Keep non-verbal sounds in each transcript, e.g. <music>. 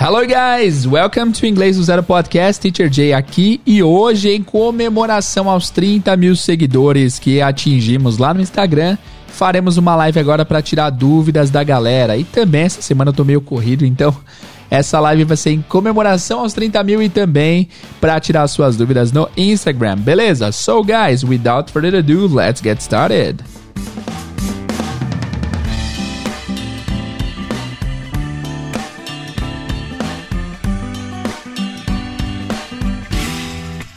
Hello guys, welcome to Inglês do Zero Podcast, Teacher Jay aqui e hoje em comemoração aos 30 mil seguidores que atingimos lá no Instagram, faremos uma live agora para tirar dúvidas da galera e também essa semana eu tô meio corrido, então essa live vai ser em comemoração aos 30 mil e também para tirar suas dúvidas no Instagram, beleza? So guys, without further ado, let's get started.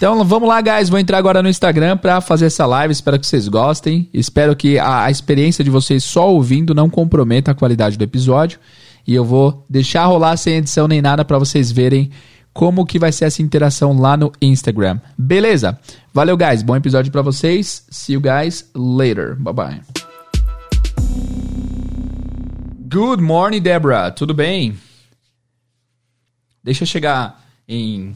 Então vamos lá, guys. Vou entrar agora no Instagram para fazer essa live. Espero que vocês gostem. Espero que a, a, experiência de vocês só ouvindo não comprometa a qualidade do episódio. E eu vou deixar rolar sem edição nem nada para vocês verem como que vai ser essa interação lá no Instagram. Beleza? Valeu, guys. Bom episódio para vocês. See you guys later. Bye bye. Good morning, Deborah. Tudo bem? Deixa eu chegar em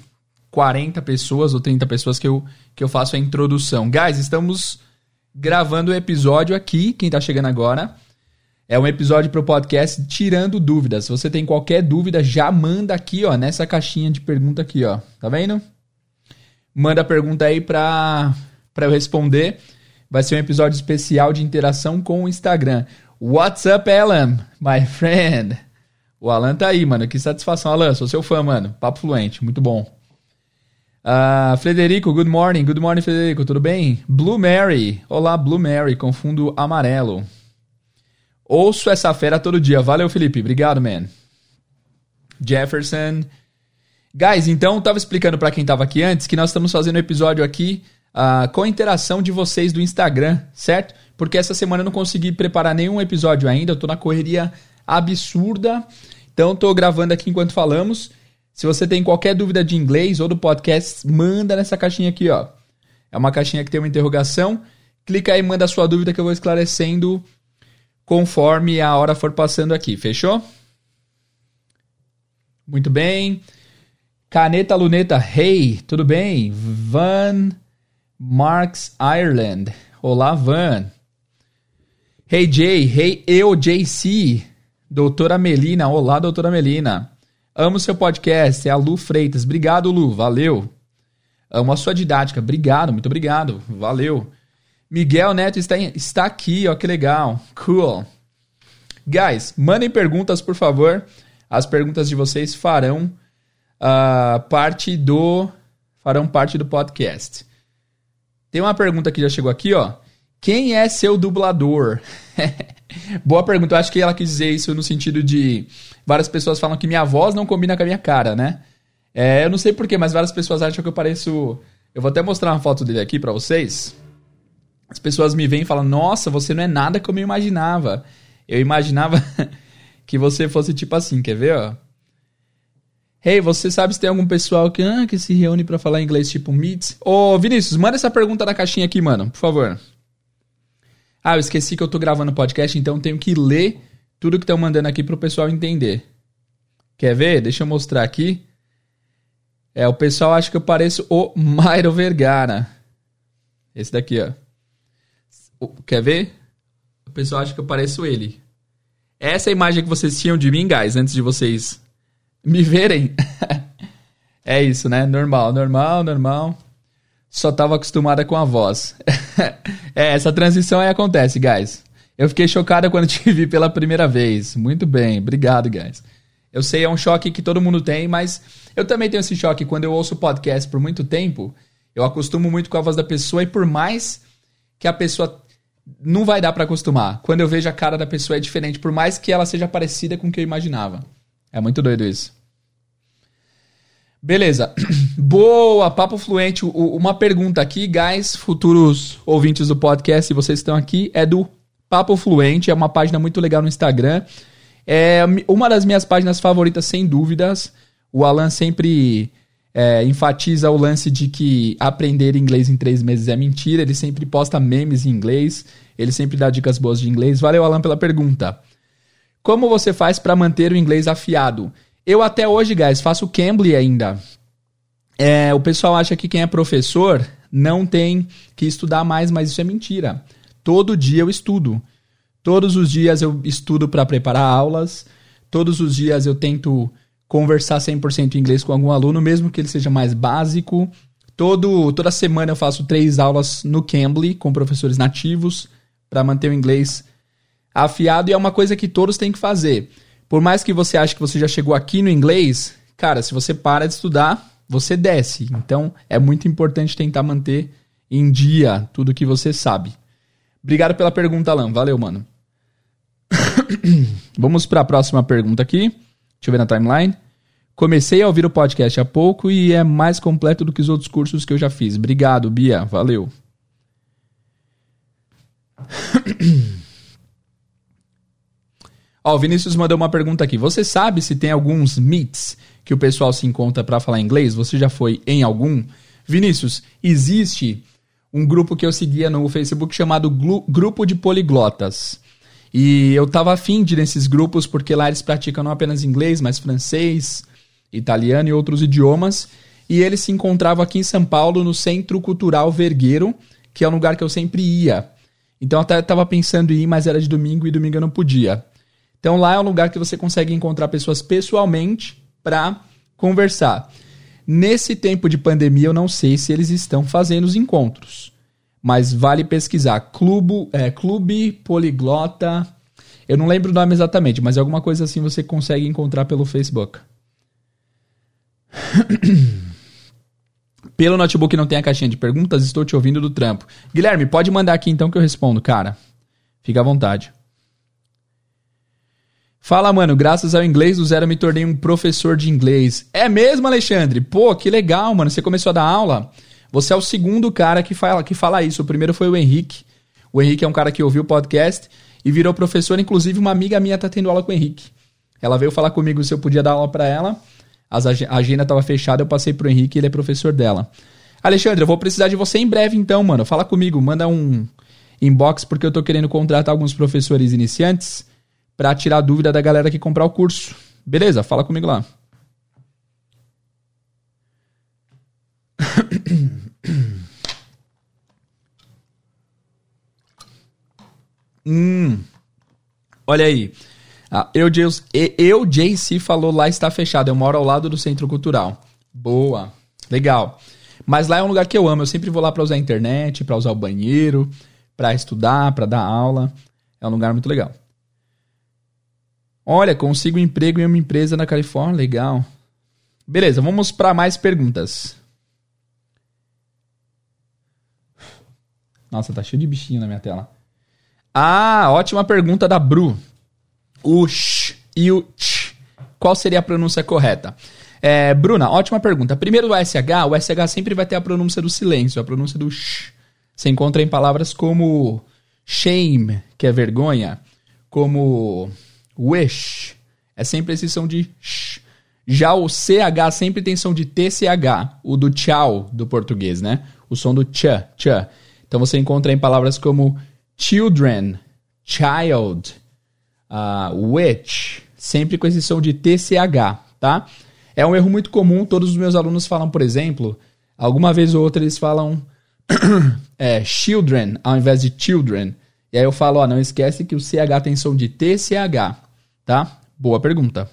40 pessoas ou 30 pessoas que eu, que eu faço a introdução. Guys, estamos gravando o episódio aqui, quem tá chegando agora. É um episódio pro podcast Tirando Dúvidas. Se você tem qualquer dúvida, já manda aqui, ó, nessa caixinha de pergunta aqui, ó. Tá vendo? Manda a pergunta aí pra eu responder. Vai ser um episódio especial de interação com o Instagram. What's up, Alan? My friend. O Alan tá aí, mano. Que satisfação, Alan. Sou seu fã, mano. Papo fluente. Muito bom. Uh, Frederico, good morning. Good morning, Frederico. Tudo bem? Blue Mary. Olá, Blue Mary. Confundo amarelo. Ouço essa fera todo dia. Valeu, Felipe. Obrigado, man. Jefferson. Guys, então, tava explicando para quem tava aqui antes que nós estamos fazendo episódio aqui uh, com a interação de vocês do Instagram, certo? Porque essa semana eu não consegui preparar nenhum episódio ainda. Eu tô na correria absurda. Então, tô gravando aqui enquanto falamos. Se você tem qualquer dúvida de inglês ou do podcast, manda nessa caixinha aqui, ó. É uma caixinha que tem uma interrogação. Clica aí e manda a sua dúvida que eu vou esclarecendo conforme a hora for passando aqui. Fechou? Muito bem. Caneta Luneta, hey, tudo bem? Van Marks Ireland. Olá, Van. Hey Jay, hey eu, JC. Doutora Melina, olá, doutora Melina. Amo seu podcast, é a Lu Freitas. Obrigado, Lu, valeu. Amo a sua didática, obrigado, muito obrigado, valeu. Miguel Neto está, está aqui, ó, que legal, cool. Guys, mandem perguntas, por favor. As perguntas de vocês farão uh, parte do farão parte do podcast. Tem uma pergunta que já chegou aqui, ó. Quem é seu dublador? <laughs> Boa pergunta. Eu acho que ela quis dizer isso no sentido de. Várias pessoas falam que minha voz não combina com a minha cara, né? É, eu não sei porquê, mas várias pessoas acham que eu pareço. Eu vou até mostrar uma foto dele aqui para vocês. As pessoas me veem e falam: Nossa, você não é nada como eu imaginava. Eu imaginava <laughs> que você fosse tipo assim, quer ver, ó? Hey, você sabe se tem algum pessoal que, ah, que se reúne para falar inglês tipo Meets? Ô, Vinícius, manda essa pergunta na caixinha aqui, mano, por favor. Ah, eu esqueci que eu tô gravando podcast, então tenho que ler tudo que estão mandando aqui pro pessoal entender. Quer ver? Deixa eu mostrar aqui. É, o pessoal acha que eu pareço o Mairo Vergara. Esse daqui, ó. Quer ver? O pessoal acha que eu pareço ele. Essa é a imagem que vocês tinham de mim, guys, antes de vocês me verem. <laughs> é isso, né? Normal, normal, normal só estava acostumada com a voz. <laughs> <laughs> é, essa transição aí acontece, guys. Eu fiquei chocada quando <laughs> te vi pela primeira vez. Muito bem, obrigado, guys. Eu sei, é um choque que todo mundo tem, mas eu também tenho esse choque quando eu ouço podcast por muito tempo. Eu acostumo muito com a voz da pessoa e por mais que a pessoa não vai dar para acostumar. Quando eu vejo a cara da pessoa é diferente, por mais que ela seja parecida com o que eu imaginava. É muito doido isso. Beleza. <clears throat> Boa, papo fluente. Uma pergunta aqui, guys, futuros ouvintes do podcast, se vocês estão aqui, é do Papo Fluente, é uma página muito legal no Instagram. É uma das minhas páginas favoritas, sem dúvidas. O Alan sempre é, enfatiza o lance de que aprender inglês em três meses é mentira. Ele sempre posta memes em inglês. Ele sempre dá dicas boas de inglês. Valeu, Alan, pela pergunta. Como você faz para manter o inglês afiado? Eu até hoje, guys, faço Cambly ainda. É, o pessoal acha que quem é professor não tem que estudar mais, mas isso é mentira. Todo dia eu estudo. Todos os dias eu estudo para preparar aulas. Todos os dias eu tento conversar 100% em inglês com algum aluno, mesmo que ele seja mais básico. Todo, toda semana eu faço três aulas no Cambly com professores nativos para manter o inglês afiado e é uma coisa que todos têm que fazer. Por mais que você ache que você já chegou aqui no inglês, cara, se você para de estudar, você desce. Então é muito importante tentar manter em dia tudo que você sabe. Obrigado pela pergunta, Alan. Valeu, mano. <coughs> Vamos para a próxima pergunta aqui. Deixa eu ver na timeline. Comecei a ouvir o podcast há pouco e é mais completo do que os outros cursos que eu já fiz. Obrigado, Bia. Valeu. <coughs> Ó, o Vinícius mandou uma pergunta aqui. Você sabe se tem alguns meets que o pessoal se encontra para falar inglês? Você já foi em algum? Vinícius, existe um grupo que eu seguia no Facebook chamado Grupo de Poliglotas. E eu tava afim de ir nesses grupos porque lá eles praticam não apenas inglês, mas francês, italiano e outros idiomas. E eles se encontravam aqui em São Paulo, no Centro Cultural Vergueiro, que é um lugar que eu sempre ia. Então eu até tava pensando em ir, mas era de domingo e domingo eu não podia. Então lá é um lugar que você consegue encontrar pessoas pessoalmente para conversar. Nesse tempo de pandemia, eu não sei se eles estão fazendo os encontros, mas vale pesquisar. Clube, é, Clube Poliglota. Eu não lembro o nome exatamente, mas alguma coisa assim você consegue encontrar pelo Facebook. <coughs> Pelo notebook não tem a caixinha de perguntas, estou te ouvindo do trampo. Guilherme, pode mandar aqui então que eu respondo, cara. Fica à vontade. Fala, mano, graças ao inglês do zero me tornei um professor de inglês. É mesmo, Alexandre? Pô, que legal, mano. Você começou a dar aula? Você é o segundo cara que fala, que fala isso. O primeiro foi o Henrique. O Henrique é um cara que ouviu o podcast e virou professor. Inclusive, uma amiga minha tá tendo aula com o Henrique. Ela veio falar comigo se eu podia dar aula para ela. As, a agenda estava fechada, eu passei pro Henrique, ele é professor dela. Alexandre, eu vou precisar de você em breve então, mano. Fala comigo, manda um inbox porque eu tô querendo contratar alguns professores iniciantes para tirar dúvida da galera que comprar o curso. Beleza? Fala comigo lá. <coughs> hum. Olha aí. Ah, eu, eu, JC falou lá está fechado. Eu moro ao lado do Centro Cultural. Boa. Legal. Mas lá é um lugar que eu amo. Eu sempre vou lá para usar a internet, para usar o banheiro, para estudar, para dar aula. É um lugar muito legal. Olha, consigo um emprego em uma empresa na Califórnia, legal. Beleza, vamos para mais perguntas. Nossa, tá cheio de bichinho na minha tela. Ah, ótima pergunta da Bru. O sh e o ch. Qual seria a pronúncia correta? É, Bruna, ótima pergunta. Primeiro o SH, o SH sempre vai ter a pronúncia do silêncio, a pronúncia do sh. Você encontra em palavras como shame, que é vergonha, como wish. É sempre esse som de sh. Já o CH sempre tem som de TCH, o do tchau do português, né? O som do ch, ch. Então você encontra em palavras como children, child, uh, witch, sempre com esse som de TCH, tá? É um erro muito comum, todos os meus alunos falam, por exemplo, alguma vez ou outra eles falam <coughs> é, children ao invés de children. E aí eu falo, ó, não esquece que o CH tem som de TCH. Tá? Boa pergunta.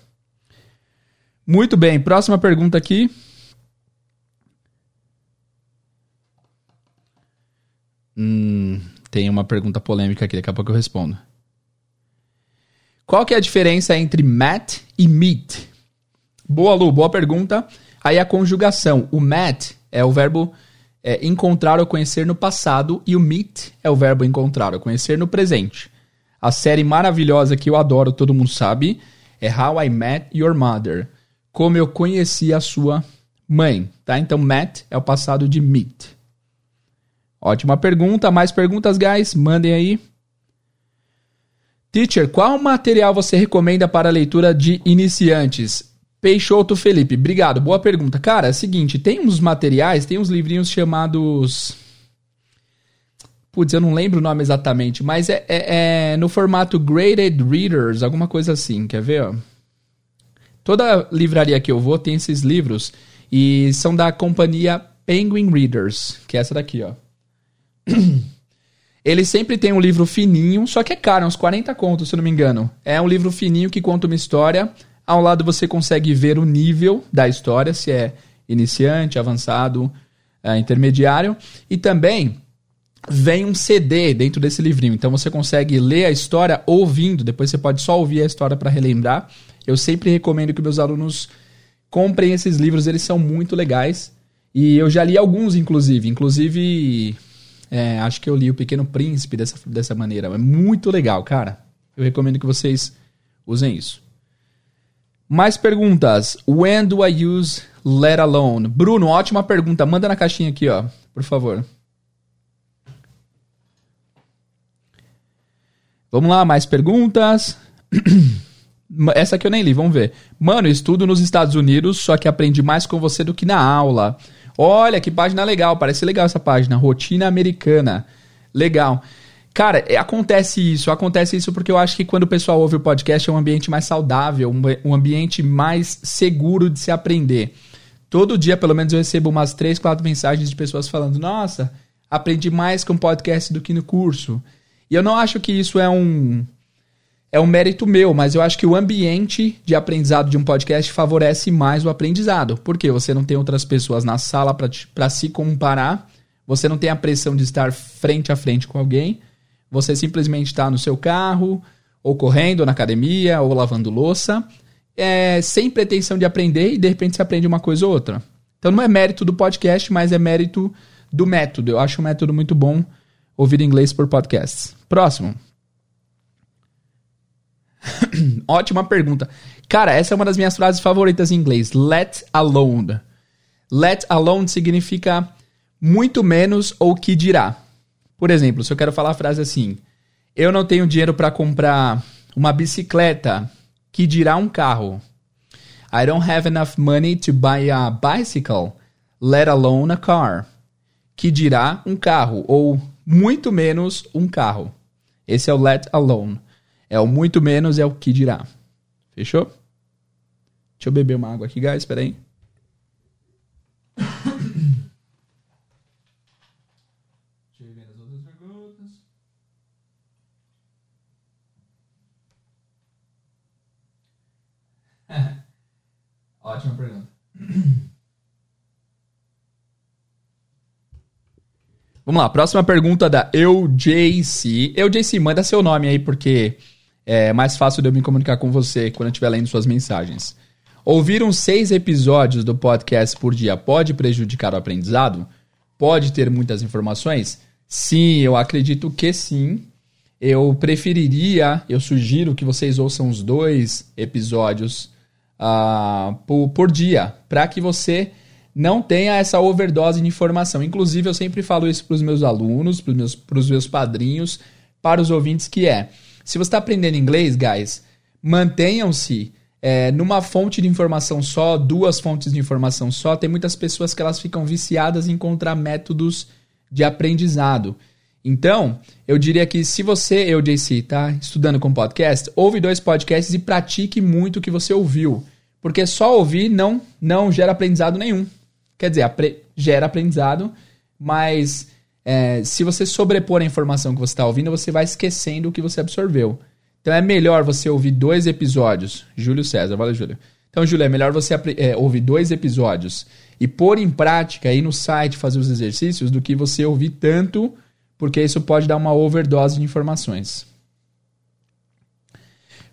Muito bem, próxima pergunta aqui. Hum, tem uma pergunta polêmica aqui, daqui a pouco eu respondo. Qual que é a diferença entre met e meet? Boa, Lu, boa pergunta. Aí a conjugação. O met é o verbo é, encontrar ou conhecer no passado e o meet é o verbo encontrar ou conhecer no presente. A série maravilhosa que eu adoro, todo mundo sabe, é How I Met Your Mother. Como eu conheci a sua mãe, tá? Então, met é o passado de meet. Ótima pergunta. Mais perguntas, guys? Mandem aí. Teacher, qual material você recomenda para leitura de iniciantes? Peixoto Felipe, obrigado. Boa pergunta. Cara, é o seguinte, tem uns materiais, tem uns livrinhos chamados Putz, eu não lembro o nome exatamente, mas é, é, é, no formato Graded Readers, alguma coisa assim, quer ver? Ó? Toda livraria que eu vou tem esses livros e são da companhia Penguin Readers, que é essa daqui, ó. <clears throat> Ele sempre tem um livro fininho, só que é caro, uns 40 contos, se não me engano. É um livro fininho que conta uma história Ao lado você consegue ver o nível da história, se é iniciante, avançado, é, intermediário. E também vem um CD dentro desse livrinho. Então você consegue ler a história ouvindo, depois você pode só ouvir a história para relembrar. Eu sempre recomendo que meus alunos comprem esses livros, eles são muito legais. E eu já li alguns, inclusive. Inclusive, é, acho que eu li O Pequeno Príncipe dessa, dessa maneira. É muito legal, cara. Eu recomendo que vocês usem isso. Mais perguntas. When do I use let alone? Bruno, ótima pergunta. Manda na caixinha aqui, ó, por favor. Vamos lá, mais perguntas. <clears throat> Essa aqui eu nem li, vamos ver. Mano, estudo nos Estados Unidos, só que aprendi mais com você do que na aula. Olha, que página legal, parece legal essa página. Rotina americana. Legal. Cara, é, acontece isso, acontece isso porque eu acho que quando o pessoal ouve o podcast é um ambiente mais saudável, um, um ambiente mais seguro de se aprender. Todo dia, pelo menos, eu recebo umas três, quatro mensagens de pessoas falando: Nossa, aprendi mais com podcast do que no curso. E eu não acho que isso é um é um mérito meu, mas eu acho que o ambiente de aprendizado de um podcast favorece mais o aprendizado. Porque você não tem outras pessoas na sala para se comparar, você não tem a pressão de estar frente a frente com alguém, você simplesmente está no seu carro, ou correndo, ou na academia, ou lavando louça, é, sem pretensão de aprender e de repente você aprende uma coisa ou outra. Então não é mérito do podcast, mas é mérito do método. Eu acho um método muito bom ouvir inglês por podcasts. Próximo. <coughs> Ótima pergunta. Cara, essa é uma das minhas frases favoritas em inglês. Let alone. Let alone significa muito menos ou que dirá. Por exemplo, se eu quero falar a frase assim: Eu não tenho dinheiro para comprar uma bicicleta, que dirá um carro. I don't have enough money to buy a bicycle, let alone a car. Que dirá um carro, ou muito menos um carro. Esse é o let alone. É o muito menos, é o que dirá. Fechou? Deixa eu beber uma água aqui, guys. Espera aí. <laughs> Ótima pergunta. Vamos lá, próxima pergunta da EuJC. EuJC, manda seu nome aí, porque é mais fácil de eu me comunicar com você quando eu estiver lendo suas mensagens. Ouvir uns seis episódios do podcast por dia pode prejudicar o aprendizado? Pode ter muitas informações? Sim, eu acredito que sim. Eu preferiria, eu sugiro que vocês ouçam os dois episódios uh, por, por dia, para que você não tenha essa overdose de informação. Inclusive, eu sempre falo isso para os meus alunos, para os meus, meus padrinhos, para os ouvintes, que é se você está aprendendo inglês, guys, mantenham-se é, numa fonte de informação só, duas fontes de informação só. Tem muitas pessoas que elas ficam viciadas em encontrar métodos de aprendizado. Então, eu diria que se você, eu, JC, tá estudando com podcast, ouve dois podcasts e pratique muito o que você ouviu. Porque só ouvir não, não gera aprendizado nenhum. Quer dizer, apre gera aprendizado, mas é, se você sobrepor a informação que você está ouvindo, você vai esquecendo o que você absorveu. Então é melhor você ouvir dois episódios. Júlio César, valeu, Júlio. Então, Júlio, é melhor você é, ouvir dois episódios e pôr em prática aí no site fazer os exercícios do que você ouvir tanto, porque isso pode dar uma overdose de informações.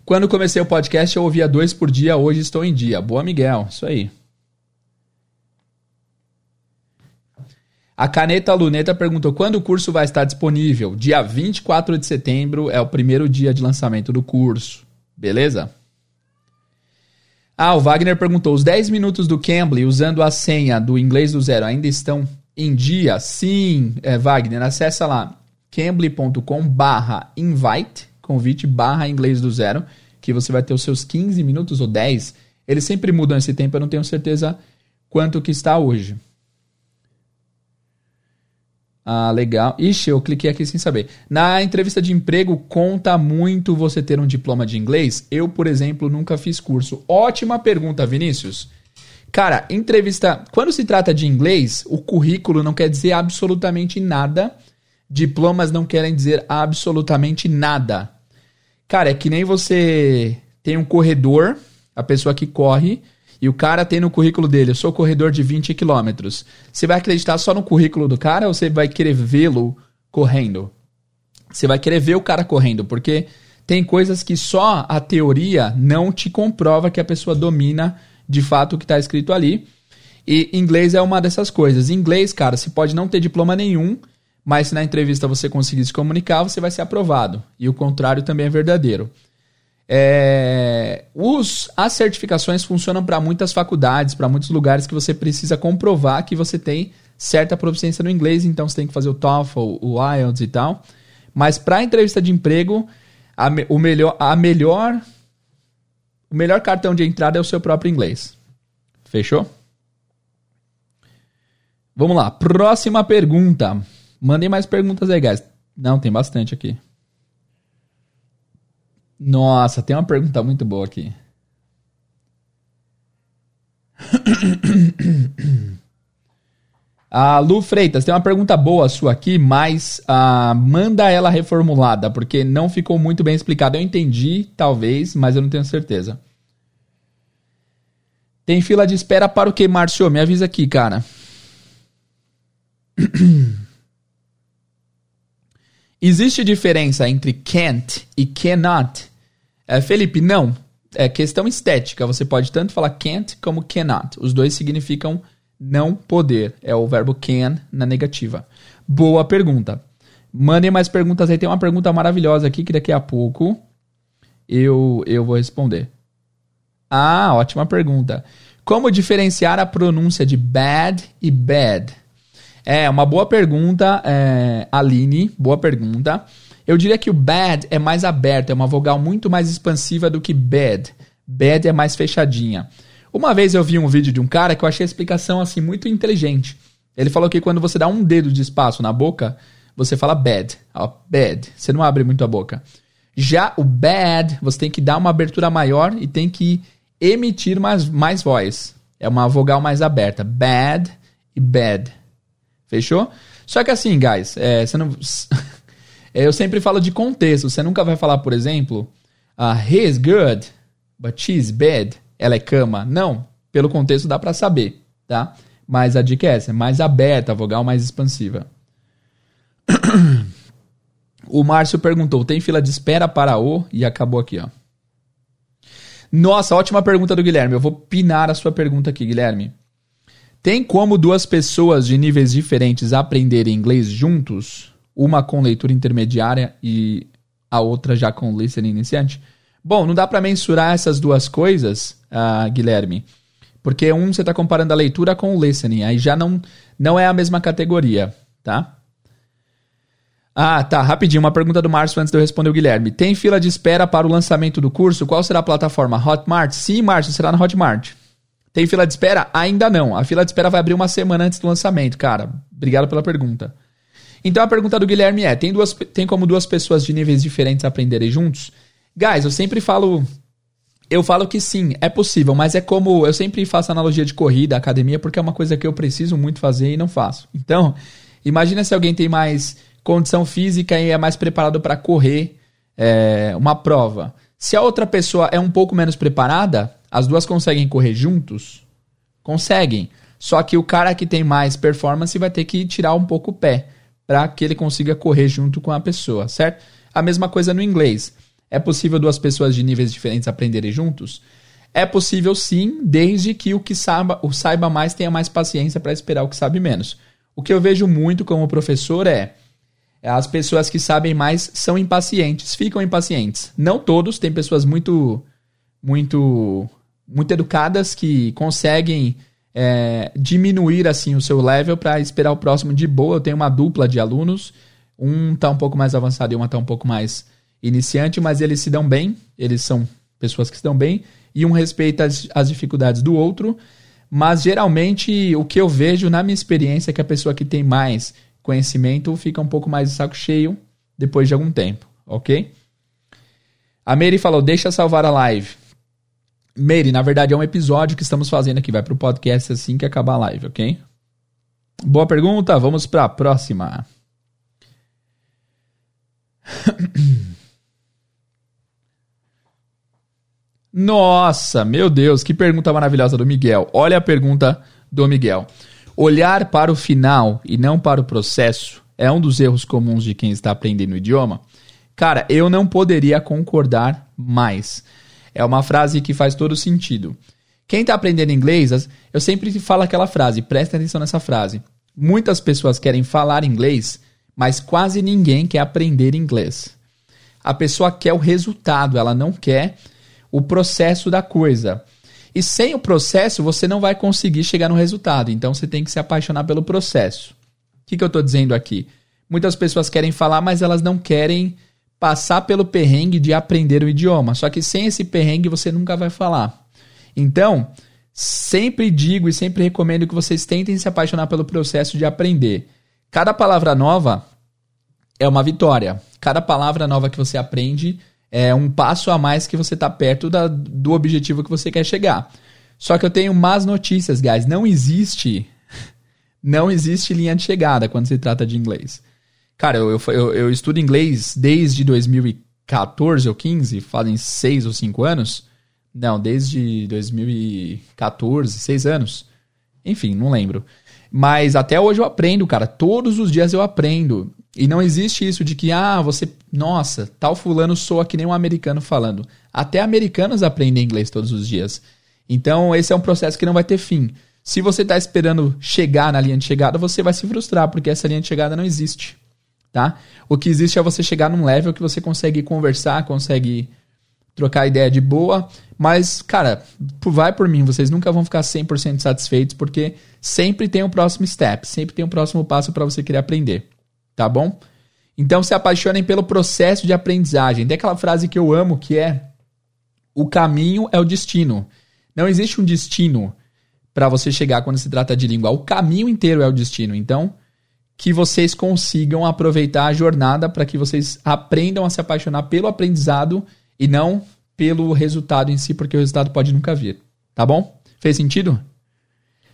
Quando comecei o podcast, eu ouvia dois por dia, hoje estou em dia. Boa, Miguel. Isso aí. A Caneta Luneta perguntou quando o curso vai estar disponível. Dia 24 de setembro é o primeiro dia de lançamento do curso. Beleza? Ah, o Wagner perguntou: os 10 minutos do Cambly usando a senha do inglês do zero ainda estão em dia? Sim, é, Wagner, acessa lá cambly.com barra invite, convite barra inglês do zero, que você vai ter os seus 15 minutos ou 10. Eles sempre mudam esse tempo, eu não tenho certeza quanto que está hoje. Ah, legal. Ixi, eu cliquei aqui sem saber. Na entrevista de emprego, conta muito você ter um diploma de inglês? Eu, por exemplo, nunca fiz curso. Ótima pergunta, Vinícius. Cara, entrevista. Quando se trata de inglês, o currículo não quer dizer absolutamente nada. Diplomas não querem dizer absolutamente nada. Cara, é que nem você tem um corredor. A pessoa que corre e o cara tem no currículo dele, eu sou corredor de 20 quilômetros. Você vai acreditar só no currículo do cara ou você vai querer vê-lo correndo? Você vai querer ver o cara correndo, porque tem coisas que só a teoria não te comprova que a pessoa domina de fato o que está escrito ali. E inglês é uma dessas coisas. Inglês, cara, você pode não ter diploma nenhum, mas se na entrevista você conseguir se comunicar, você vai ser aprovado. E o contrário também é verdadeiro. É, os, as certificações funcionam para muitas faculdades, para muitos lugares que você precisa comprovar que você tem certa proficiência no inglês, então você tem que fazer o TOEFL, o IELTS e tal. Mas para entrevista de emprego, a, o melhor, a melhor, o melhor cartão de entrada é o seu próprio inglês. Fechou? Vamos lá, próxima pergunta. Mandem mais perguntas aí, guys. Não, tem bastante aqui. Nossa, tem uma pergunta muito boa aqui. <coughs> A Lu Freitas, tem uma pergunta boa sua aqui, mas uh, manda ela reformulada, porque não ficou muito bem explicado. Eu entendi, talvez, mas eu não tenho certeza. Tem fila de espera para o que, Márcio? Me avisa aqui, cara. <coughs> Existe diferença entre can't e cannot? É, Felipe, não. É questão estética. Você pode tanto falar can't como cannot. Os dois significam não poder. É o verbo can na negativa. Boa pergunta. Mandem mais perguntas aí. Tem uma pergunta maravilhosa aqui que daqui a pouco eu, eu vou responder. Ah, ótima pergunta. Como diferenciar a pronúncia de bad e bad? É, uma boa pergunta, é, Aline. Boa pergunta. Eu diria que o bad é mais aberto, é uma vogal muito mais expansiva do que bad. Bad é mais fechadinha. Uma vez eu vi um vídeo de um cara que eu achei a explicação assim muito inteligente. Ele falou que quando você dá um dedo de espaço na boca, você fala bad. Ó, bad. Você não abre muito a boca. Já o bad, você tem que dar uma abertura maior e tem que emitir mais, mais voz. É uma vogal mais aberta. Bad e bad. Fechou? Só que assim, guys, é, você não. <laughs> É, eu sempre falo de contexto. Você nunca vai falar, por exemplo, uh, he is good, but she's bad. Ela é cama. Não. Pelo contexto dá para saber, tá? Mas a dica é essa, é mais aberta, vogal mais expansiva. <clears throat> O Márcio perguntou: tem fila de espera para o? E acabou aqui, ó. Nossa, ótima pergunta do Guilherme. Eu vou pinar a sua pergunta aqui, Guilherme. Tem como duas pessoas de níveis diferentes aprenderem inglês juntos? Uma com leitura intermediária e a outra já com listening iniciante? Bom, não dá para mensurar essas duas coisas, uh, Guilherme, porque um você está comparando a leitura com o listening, aí já não, não é a mesma categoria, tá? Ah, tá, rapidinho, uma pergunta do Márcio antes de eu responder o Guilherme. Tem fila de espera para o lançamento do curso? Qual será a plataforma? Hotmart? Sim, Márcio, será na Hotmart. Tem fila de espera? Ainda não. A fila de espera vai abrir uma semana antes do lançamento, cara. Obrigado pela pergunta. Então a pergunta do Guilherme é: tem, duas, tem como duas pessoas de níveis diferentes aprenderem juntos? Guys, eu sempre falo. Eu falo que sim, é possível, mas é como. Eu sempre faço analogia de corrida, academia, porque é uma coisa que eu preciso muito fazer e não faço. Então, imagina se alguém tem mais condição física e é mais preparado para correr é, uma prova. Se a outra pessoa é um pouco menos preparada, as duas conseguem correr juntos? Conseguem. Só que o cara que tem mais performance vai ter que tirar um pouco o pé para que ele consiga correr junto com a pessoa, certo? A mesma coisa no inglês. É possível duas pessoas de níveis diferentes aprenderem juntos? É possível sim, desde que o que saiba, o saiba mais tenha mais paciência para esperar o que sabe menos. O que eu vejo muito como professor é as pessoas que sabem mais são impacientes, ficam impacientes. Não todos, tem pessoas muito muito muito educadas que conseguem é, diminuir assim o seu level para esperar o próximo de boa. Eu tenho uma dupla de alunos, um tá um pouco mais avançado e uma tá um pouco mais iniciante, mas eles se dão bem, eles são pessoas que se dão bem e um respeita as, as dificuldades do outro. Mas geralmente o que eu vejo na minha experiência é que a pessoa que tem mais conhecimento fica um pouco mais de saco cheio depois de algum tempo, ok? A Mary falou: deixa salvar a live. Mary, na verdade é um episódio que estamos fazendo aqui, vai pro podcast assim que acabar a live, ok? Boa pergunta, vamos para a próxima. <coughs> Nossa, meu Deus, que pergunta maravilhosa do Miguel. Olha a pergunta do Miguel. Olhar para o final e não para o processo é um dos erros comuns de quem está aprendendo o idioma? Cara, eu não poderia concordar mais. É uma frase que faz todo sentido. Quem está aprendendo inglês, eu sempre falo aquela frase, presta atenção nessa frase. Muitas pessoas querem falar inglês, mas quase ninguém quer aprender inglês. A pessoa quer o resultado, ela não quer o processo da coisa. E sem o processo, você não vai conseguir chegar no resultado. Então você tem que se apaixonar pelo processo. O que, que eu estou dizendo aqui? Muitas pessoas querem falar, mas elas não querem passar pelo perrengue de aprender o idioma. Só que sem esse perrengue você nunca vai falar. Então, sempre digo e sempre recomendo que vocês tentem se apaixonar pelo processo de aprender. Cada palavra nova é uma vitória. Cada palavra nova que você aprende é um passo a mais que você está perto da, do objetivo que você quer chegar. Só que eu tenho más notícias, guys. Não existe. <laughs> Não existe linha de chegada quando se trata de inglês. Cara, eu, eu, eu estudo inglês desde 2014 ou 15, fazem 6 ou 5 anos. Não, desde 2014, 6 anos. Enfim, não lembro. Mas até hoje eu aprendo, cara. Todos os dias eu aprendo. E não existe isso de que, ah, você, nossa, tal fulano soa que nem um americano falando. Até americanos aprendem inglês todos os dias. Então, esse é um processo que não vai ter fim. Se você está esperando chegar na linha de chegada, você vai se frustrar, porque essa linha de chegada não existe. Tá? O que existe é você chegar num level que você consegue conversar, consegue trocar ideia de boa, mas, cara, vai por mim, vocês nunca vão ficar 100% satisfeitos, porque sempre tem um próximo step, sempre tem um próximo passo para você querer aprender tá bom? Então se apaixonem pelo processo de aprendizagem. Tem aquela frase que eu amo que é: o caminho é o destino. Não existe um destino para você chegar quando se trata de língua. O caminho inteiro é o destino. Então, que vocês consigam aproveitar a jornada para que vocês aprendam a se apaixonar pelo aprendizado e não pelo resultado em si, porque o resultado pode nunca vir. Tá bom? Fez sentido?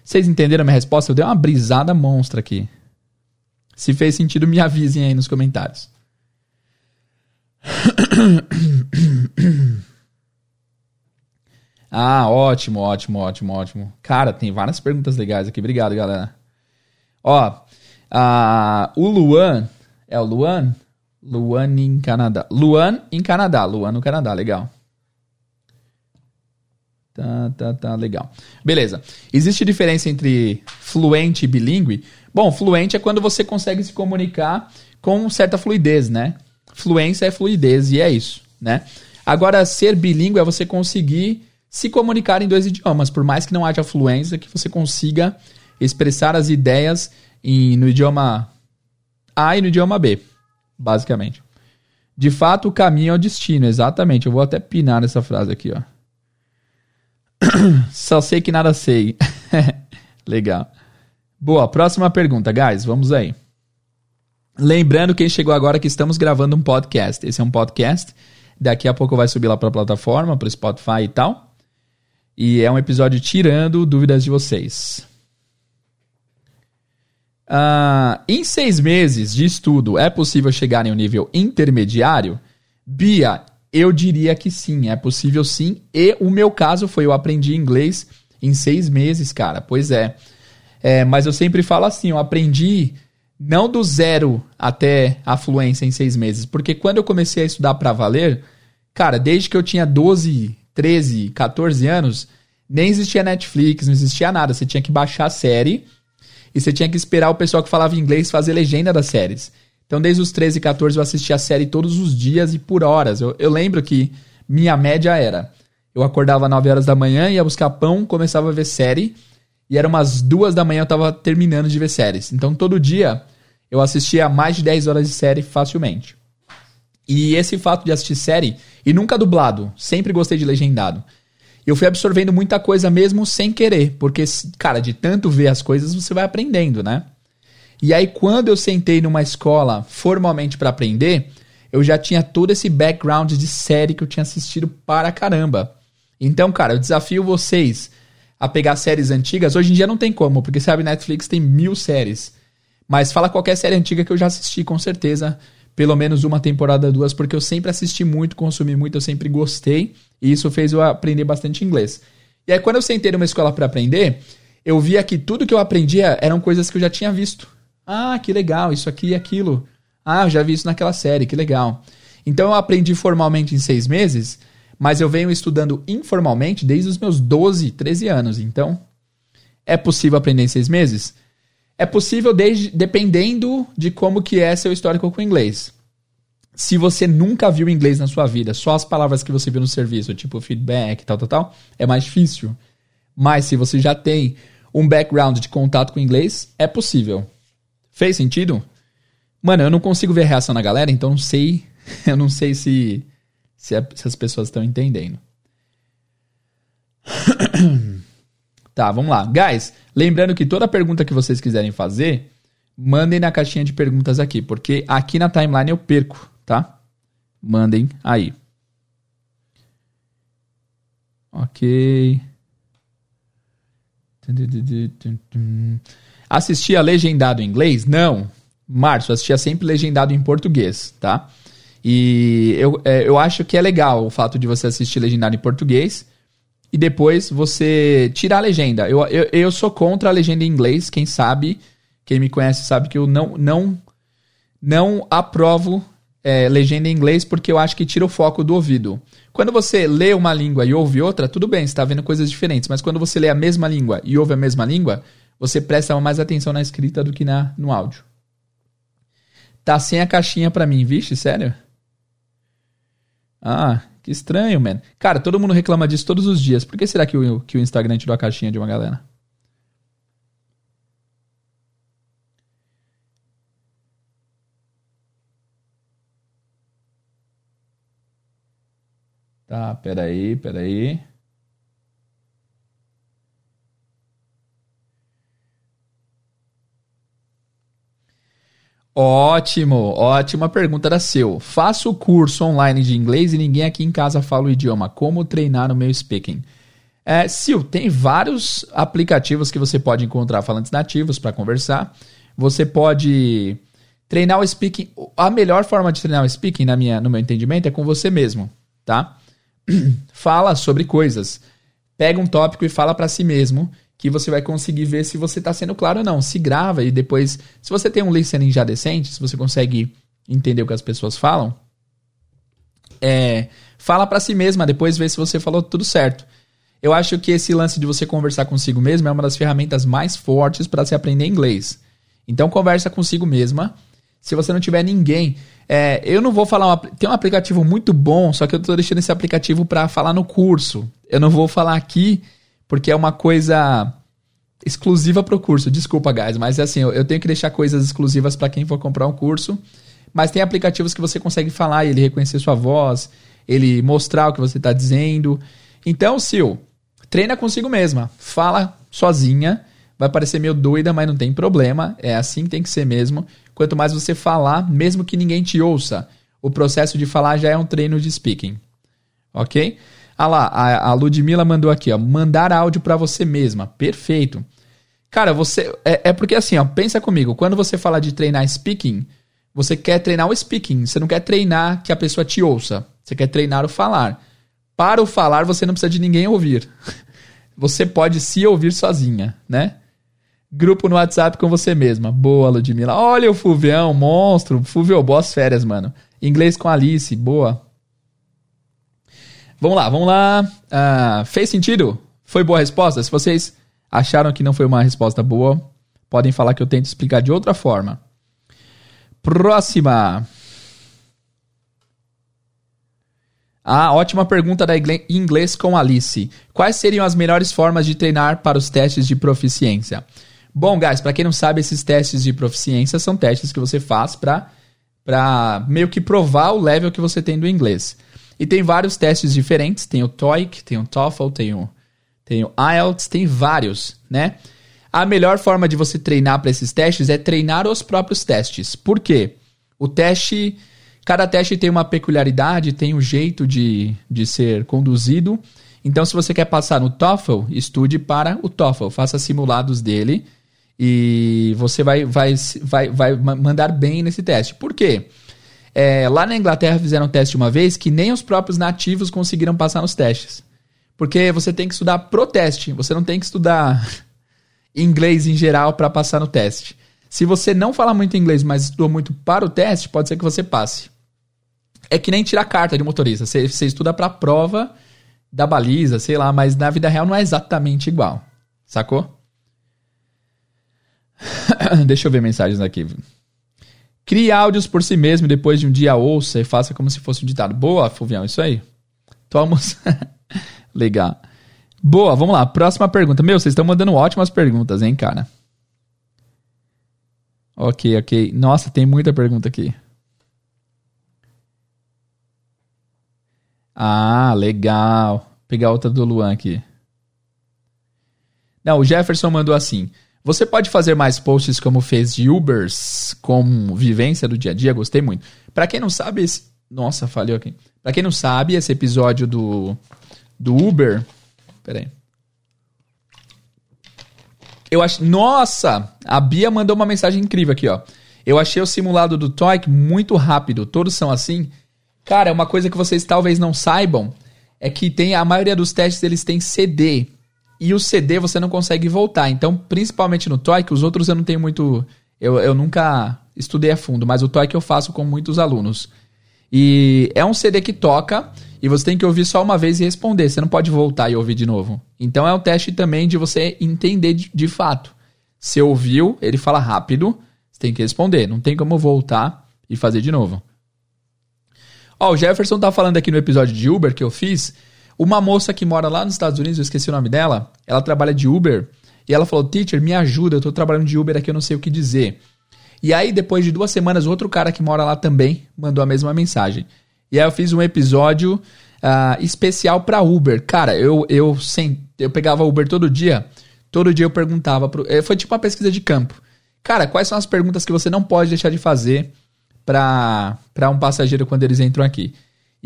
Vocês entenderam a minha resposta? Eu dei uma brisada monstra aqui. Se fez sentido, me avisem aí nos comentários. <coughs> Ah, ótimo, ótimo, ótimo, ótimo. Cara, tem várias perguntas legais aqui. Obrigado, galera. Ó, a, o Luan, é o Luan? Luan em Canadá. Luan em Canadá, Luan no Canadá, legal. Tá, tá, tá, legal. Beleza. Existe diferença entre fluente e bilíngue? Bom, fluente é quando você consegue se comunicar com certa fluidez, né? Fluência é fluidez e é isso, né? Agora, ser bilíngue é você conseguir se comunicar em dois idiomas, por mais que não haja fluência, que você consiga expressar as ideias em, no idioma A e no idioma B, basicamente. De fato, o caminho é o destino, exatamente. Eu vou até pinar essa frase aqui, ó. <coughs> Só sei que nada sei. <laughs> Legal. Boa, próxima pergunta, guys. Vamos aí. Lembrando quem chegou agora que estamos gravando um podcast. Esse é um podcast. Daqui a pouco vai subir lá para a plataforma, para o Spotify e tal. E é um episódio tirando dúvidas de vocês. Uh, em seis meses de estudo, é possível chegar em um nível intermediário? Bia, eu diria que sim, é possível sim. E o meu caso foi eu aprendi inglês em seis meses, cara. Pois é. é mas eu sempre falo assim, eu aprendi não do zero até a fluência em seis meses. Porque quando eu comecei a estudar para valer, cara, desde que eu tinha 12, 13, 14 anos, nem existia Netflix, não existia nada. Você tinha que baixar a série e você tinha que esperar o pessoal que falava inglês fazer legenda das séries. Então, desde os 13 e 14 eu assistia a série todos os dias e por horas. Eu, eu lembro que minha média era: eu acordava 9 horas da manhã, ia buscar pão, começava a ver série, e era umas 2 da manhã eu tava terminando de ver séries. Então, todo dia eu assistia mais de 10 horas de série facilmente. E esse fato de assistir série, e nunca dublado, sempre gostei de legendado. Eu fui absorvendo muita coisa mesmo sem querer, porque, cara, de tanto ver as coisas você vai aprendendo, né? E aí, quando eu sentei numa escola formalmente para aprender, eu já tinha todo esse background de série que eu tinha assistido para caramba. Então, cara, eu desafio vocês a pegar séries antigas. Hoje em dia não tem como, porque sabe, Netflix tem mil séries. Mas fala qualquer série antiga que eu já assisti, com certeza. Pelo menos uma temporada, duas, porque eu sempre assisti muito, consumi muito, eu sempre gostei. E isso fez eu aprender bastante inglês. E aí, quando eu sentei numa escola para aprender, eu via que tudo que eu aprendia eram coisas que eu já tinha visto. Ah, que legal, isso aqui e aquilo. Ah, eu já vi isso naquela série, que legal. Então eu aprendi formalmente em seis meses, mas eu venho estudando informalmente desde os meus 12, 13 anos. Então, é possível aprender em seis meses? É possível desde, dependendo de como que é seu histórico com o inglês. Se você nunca viu inglês na sua vida, só as palavras que você viu no serviço, tipo feedback, tal, tal, tal, é mais difícil. Mas se você já tem um background de contato com inglês, é possível. Fez sentido? Mano, eu não consigo ver a reação na galera, então não sei, <laughs> eu não sei se se, as pessoas estão entendendo. <clears throat> Tá, vamos lá. Guys, lembrando que toda pergunta que vocês quiserem fazer, mandem na caixinha de perguntas aqui, porque aqui na timeline eu perco, tá? Mandem aí. Ok. Assistia legendado em inglês? Não. Márcio, assistia sempre legendado em português, tá? E eu, é, eu acho que é legal o fato de você assistir legendado em português e depois você tirar a legenda. Eu, eu, eu sou contra a legenda em inglês, quem sabe, quem me conhece sabe que eu não, não, não aprovo é, legenda em inglês porque eu acho que tira o foco do ouvido. Quando você lê uma língua e ouve outra, tudo bem, você está vendo coisas diferentes, mas quando você lê a mesma língua e ouve a mesma língua, você presta mais atenção na escrita do que na, no áudio. Tá sem a caixinha para mim, vixe, sério? Ah, que estranho, man. Cara, todo mundo reclama disso todos os dias. Por que será que o, que o Instagram tirou a caixinha de uma galera? Tá, peraí, peraí. Ótimo, ótima pergunta da seu. Faço curso online de inglês e ninguém aqui em casa fala o idioma. Como treinar o meu speaking? É, Sil, tem vários aplicativos que você pode encontrar falantes nativos para conversar. Você pode treinar o speaking. A melhor forma de treinar o speaking, na minha, no meu entendimento, é com você mesmo, tá? <clears throat> fala sobre coisas. Pega um tópico e fala para si mesmo que você vai conseguir ver se você está sendo claro ou não. Se grava e depois, se você tem um listening já decente, se você consegue entender o que as pessoas falam, é, fala para si mesma, depois vê se você falou tudo certo. Eu acho que esse lance de você conversar consigo mesmo é uma das ferramentas mais fortes para se aprender inglês. Então conversa consigo mesma. Se você não tiver ninguém, é, eu não vou falar. Uma, tem um aplicativo muito bom, só que eu estou deixando esse aplicativo para falar no curso. Eu não vou falar aqui porque é uma coisa exclusiva para o curso. Desculpa, guys, mas é assim, eu, eu tenho que deixar coisas exclusivas para quem for comprar um curso. Mas tem aplicativos que você consegue falar e ele reconhecer sua voz, ele mostrar o que você está dizendo. Então, Sil, treina consigo mesma. Fala sozinha. Vai parecer meio doida, mas não tem problema. É assim que tem que ser mesmo. Quanto mais você falar, mesmo que ninguém te ouça, o processo de falar já é um treino de speaking. Ok? Ah lá, a, a Ludmilla mandou aqui, ó. Mandar áudio para você mesma. Perfeito. Cara, você. É, é, porque assim, ó, pensa comigo. Quando você fala de treinar speaking, você quer treinar o speaking. Você não quer treinar que a pessoa te ouça. Você quer treinar o falar. Para o falar, você não precisa de ninguém ouvir. <laughs> Você pode se ouvir sozinha, né? Grupo no WhatsApp com você mesma. Boa, Ludmilla. Olha o Fuvião, monstro. Fuvio, boas férias, mano. Inglês com Alice, boa. Vamos lá, vamos lá. Uh, fez sentido? Foi boa a resposta? Se vocês acharam que não foi uma resposta boa, podem falar que eu tento explicar de outra forma. Próxima. Ah, ótima pergunta da inglês com Alice. Quais seriam as melhores formas de treinar para os testes de proficiência? Bom, guys, para quem não sabe, esses testes de proficiência são testes que você faz para para meio que provar o level que você tem do inglês. E tem vários testes diferentes, tem o TOEIC, tem o TOEFL, tem o, tem o IELTS, tem vários, né? A melhor forma de você treinar para esses testes é treinar os próprios testes. Por quê? O teste, cada teste tem uma peculiaridade, tem um jeito de, de ser conduzido. Então, se você quer passar no TOEFL, estude para o TOEFL, faça simulados dele e você vai, vai, vai, vai mandar bem nesse teste. Por quê? É, lá na Inglaterra fizeram um teste uma vez que nem os próprios nativos conseguiram passar nos testes. Porque você tem que estudar pro teste, você não tem que estudar <laughs> inglês em geral para passar no teste. Se você não fala muito inglês, mas estudou muito para o teste, pode ser que você passe. É que nem tirar carta de motorista. Você, você estuda pra prova da baliza, sei lá, mas na vida real não é exatamente igual. Sacou? <clears throat> Deixa eu ver mensagens aqui. Crie áudios por si mesmo depois de um dia ouça e faça como se fosse um ditado. Boa, Fulvião, isso aí. Toma. <laughs> Legal. Boa, vamos lá. Próxima pergunta. Meu, vocês estão mandando ótimas perguntas, hein, cara? Ok, ok. Nossa, tem muita pergunta aqui. Ah, legal. Vou pegar outra do Luan aqui. Não, o Jefferson mandou assim. Você pode fazer mais posts como fez de Ubers com vivência do dia a dia? Gostei muito. Para quem não sabe, esse... nossa, falhou aqui. Para quem não sabe, esse episódio do do Uber, peraí. Eu acho, nossa, a Bia mandou uma mensagem incrível aqui, ó. Eu achei o simulado do TOEIC muito rápido. Todos são assim. Cara, uma coisa que vocês talvez não saibam é que tem a maioria dos testes eles têm CD e o CD você não consegue voltar. Então, principalmente no TOEIC, os outros eu não tenho muito. Eu, eu nunca estudei a fundo, mas o TOEIC eu faço com muitos alunos. E é um CD que toca e você tem que ouvir só uma vez e responder. Você não pode voltar e ouvir de novo. Então é um teste também de você entender de, de fato. Você ouviu, ele fala rápido, você tem que responder. Não tem como voltar e fazer de novo. Ó, o Jefferson tá falando aqui no episódio de Uber que eu fiz uma moça que mora lá nos Estados Unidos, eu esqueci o nome dela, ela trabalha de Uber, e ela falou: Teacher, me ajuda, eu tô trabalhando de Uber aqui, eu não sei o que dizer. E aí, depois de duas semanas, outro cara que mora lá também mandou a mesma mensagem. E aí eu fiz um episódio uh, especial para Uber. Cara, eu, eu, sem, eu pegava Uber todo dia, todo dia eu perguntava. Pro, eh, foi tipo uma pesquisa de campo. Cara, quais são as perguntas que você não pode deixar de fazer para um passageiro quando eles entram aqui?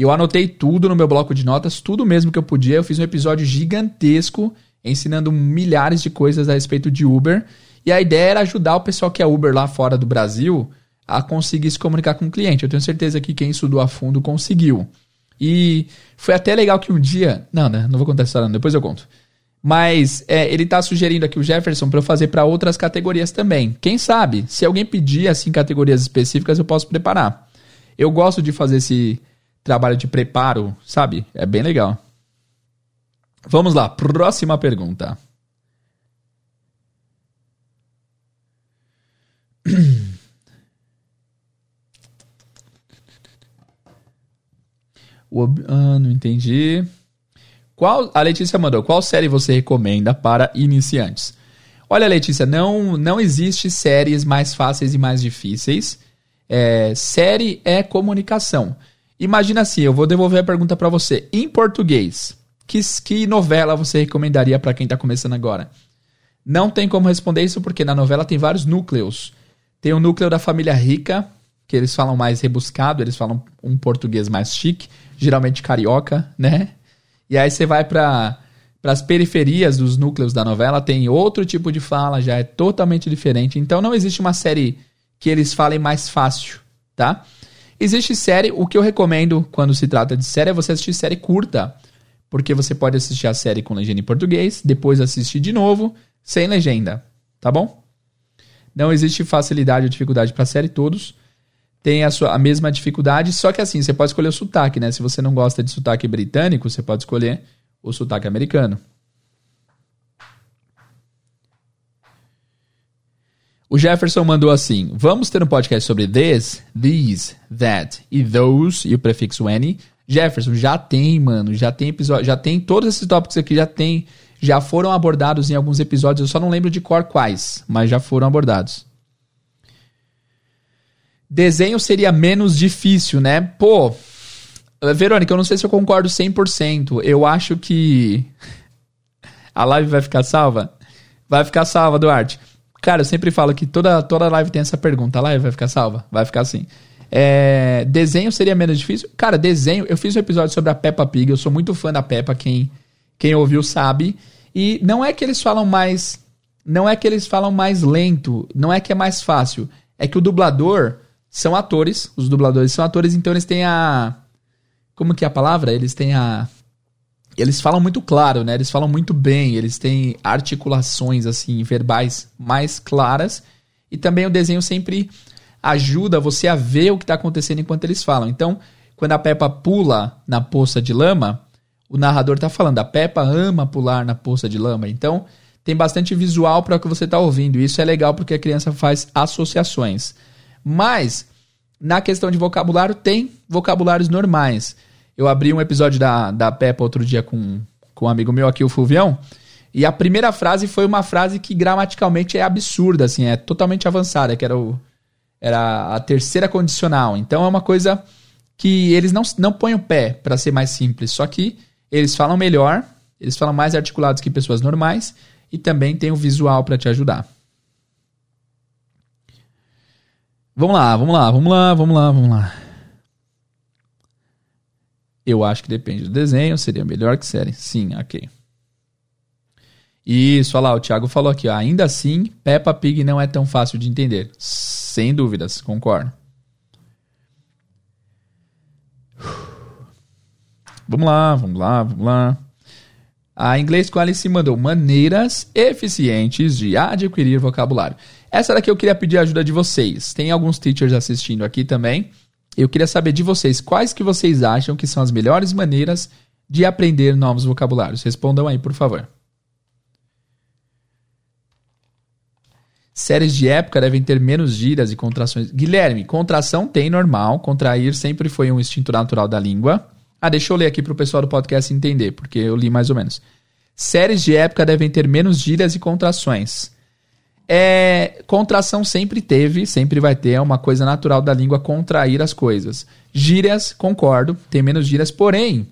E eu anotei tudo no meu bloco de notas, tudo mesmo que eu podia. Eu fiz um episódio gigantesco ensinando milhares de coisas a respeito de Uber. E a ideia era ajudar o pessoal que é Uber lá fora do Brasil a conseguir se comunicar com o cliente. Eu tenho certeza que quem estudou a fundo conseguiu. E foi até legal que um dia. Não, né? Não vou contar essa história, depois eu conto. Mas é, ele está sugerindo aqui o Jefferson para eu fazer para outras categorias também. Quem sabe, se alguém pedir assim categorias específicas, eu posso preparar. Eu gosto de fazer esse trabalho de preparo, sabe? É bem legal. Vamos lá, próxima pergunta. <clears throat> O, ah, não entendi. Qual a Letícia mandou? Qual série você recomenda para iniciantes? Olha, Letícia, não não existe séries mais fáceis e mais difíceis. É, série é comunicação. Imagina assim, eu vou devolver a pergunta para você. Em português, que, que novela você recomendaria para quem está começando agora? Não tem como responder isso porque na novela tem vários núcleos. Tem o núcleo da família rica, que eles falam mais rebuscado, eles falam um português mais chique, geralmente carioca, né? E aí você vai para para as periferias dos núcleos da novela, tem outro tipo de fala, já é totalmente diferente. Então não existe uma série que eles falem mais fácil, tá? Existe série, o que eu recomendo quando se trata de série é você assistir série curta. Porque você pode assistir a série com legenda em português, depois assistir de novo, sem legenda. Tá bom? Não existe facilidade ou dificuldade para série, todos têm a, sua, a mesma dificuldade, só que assim, você pode escolher o sotaque, né? Se você não gosta de sotaque britânico, você pode escolher o sotaque americano. O Jefferson mandou assim: Vamos ter um podcast sobre this, these, that e those e o prefixo any. Jefferson, já tem, mano, já tem episódio, já tem todos esses tópicos aqui, já tem, já foram abordados em alguns episódios, eu só não lembro de cor quais, mas já foram abordados. Desenho seria menos difícil, né? Pô, Verônica, eu não sei se eu concordo 100%. Eu acho que <laughs> a live vai ficar salva. Vai ficar salva, Duarte. Cara, eu sempre falo que toda, toda live tem essa pergunta. A live vai ficar salva? Vai ficar assim. É, desenho seria menos difícil? Cara, desenho. Eu fiz um episódio sobre a Peppa Pig. Eu sou muito fã da Peppa. Quem, quem ouviu sabe. E não é que eles falam mais. Não é que eles falam mais lento. Não é que é mais fácil. É que o dublador são atores, os dubladores são atores, então eles têm a. Como que é a palavra? Eles têm a. Eles falam muito claro, né? Eles falam muito bem, eles têm articulações, assim, verbais mais claras. E também o desenho sempre ajuda você a ver o que está acontecendo enquanto eles falam. Então, quando a Peppa pula na poça de lama, o narrador está falando, a Peppa ama pular na poça de lama. Então, tem bastante visual para o que você está ouvindo. Isso é legal porque a criança faz associações. Mas, na questão de vocabulário, tem vocabulários normais. Eu abri um episódio da, da Peppa outro dia com, com um amigo meu aqui, o Fulvião, e a primeira frase foi uma frase que gramaticalmente é absurda, assim, é totalmente avançada, que era, o, era a terceira condicional. Então é uma coisa que eles não, não põem o pé para ser mais simples, só que eles falam melhor, eles falam mais articulados que pessoas normais e também tem o visual para te ajudar. Vamos lá, vamos lá, vamos lá, vamos lá, vamos lá. Eu acho que depende do desenho, seria melhor que série. Sim, ok. Isso, olha lá, o Thiago falou aqui, ó, ainda assim, Peppa Pig não é tão fácil de entender. Sem dúvidas, concordo. Vamos lá, vamos lá, vamos lá. A Inglês com Alice mandou maneiras eficientes de adquirir vocabulário. Essa daqui eu queria pedir a ajuda de vocês. Tem alguns teachers assistindo aqui também. Eu queria saber de vocês quais que vocês acham que são as melhores maneiras de aprender novos vocabulários. Respondam aí, por favor. Séries de época devem ter menos gírias e contrações. Guilherme, contração tem normal. Contrair sempre foi um instinto natural da língua. Ah, deixa eu ler aqui para o pessoal do podcast entender, porque eu li mais ou menos. Séries de época devem ter menos gírias e contrações. É, contração sempre teve, sempre vai ter, é uma coisa natural da língua contrair as coisas. Gírias, concordo, tem menos gírias, porém,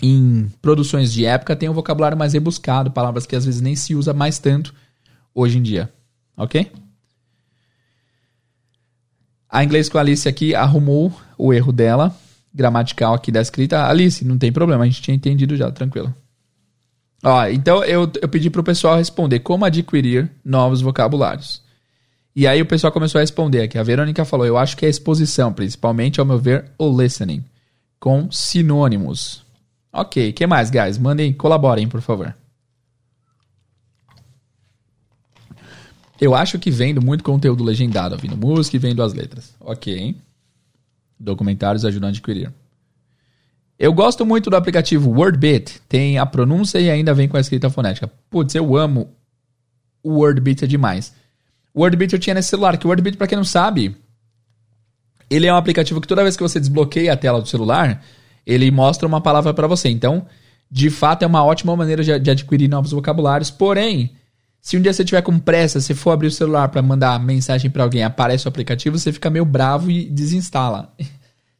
em produções de época tem um vocabulário mais rebuscado, palavras que às vezes nem se usa mais tanto hoje em dia. Ok? A inglês com a Alice aqui arrumou o erro dela gramatical aqui da escrita. Alice, não tem problema, a gente tinha entendido já, tranquilo. Ó, então eu, eu pedi pro pessoal responder como adquirir novos vocabulários. E aí o pessoal começou a responder aqui. A Verônica falou: Eu acho que é exposição, principalmente, ao meu ver, o listening, com sinônimos. Ok, que mais, guys? Mandem, colaborem, por favor. Eu acho que vendo muito conteúdo legendado, ouvindo música e vendo as letras. Ok. Documentários ajudam a adquirir. Eu gosto muito do aplicativo WordBit. Tem a pronúncia e ainda vem com a escrita fonética. Putz, eu amo o WordBit é demais. O WordBit eu tinha nesse celular, que o WordBit, para quem não sabe, ele é um aplicativo que toda vez que você desbloqueia a tela do celular, ele mostra uma palavra para você. Então, de fato, é uma ótima maneira de, de adquirir novos vocabulários. Porém, se um dia você tiver com pressa, se for abrir o celular para mandar mensagem para alguém, aparece o aplicativo, você fica meio bravo e desinstala. <laughs>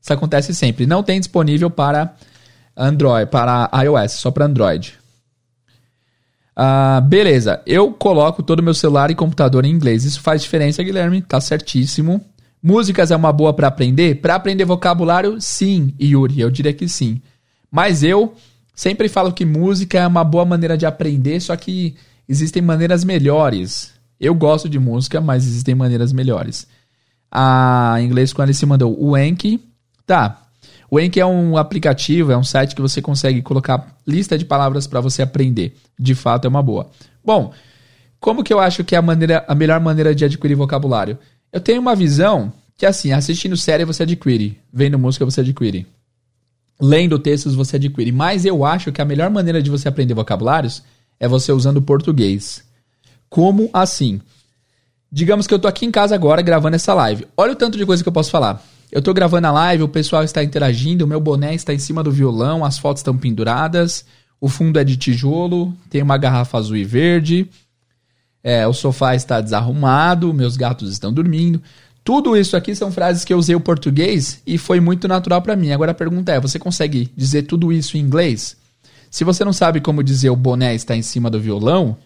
Isso acontece sempre. Não tem disponível para Android, para iOS, só para Android. Uh, beleza, eu coloco todo o meu celular e computador em inglês. Isso faz diferença, Guilherme, tá certíssimo. Músicas é uma boa para aprender? Para aprender vocabulário, sim, Yuri, eu diria que sim. Mas eu sempre falo que música é uma boa maneira de aprender, só que existem maneiras melhores. Eu gosto de música, mas existem maneiras melhores. A inglês, quando ele se mandou o Enki, tá. O Enki é um aplicativo, é um site que você consegue colocar lista de palavras para você aprender. De fato, é uma boa. Bom, como que eu acho que é a, maneira, a melhor maneira de adquirir vocabulário? Eu tenho uma visão que, assim, assistindo série você adquire, vendo música você adquire, lendo textos você adquire. Mas eu acho que a melhor maneira de você aprender vocabulários é você usando português. Como assim? Digamos que eu tô aqui em casa agora gravando essa live. Olha o tanto de coisa que eu posso falar. Eu tô gravando a live, o pessoal está interagindo, o meu boné está em cima do violão, as fotos estão penduradas, o fundo é de tijolo, tem uma garrafa azul e verde, é, o sofá está desarrumado, meus gatos estão dormindo. Tudo isso aqui são frases que eu usei o português e foi muito natural para mim. Agora a pergunta é: você consegue dizer tudo isso em inglês? Se você não sabe como dizer o boné está em cima do violão,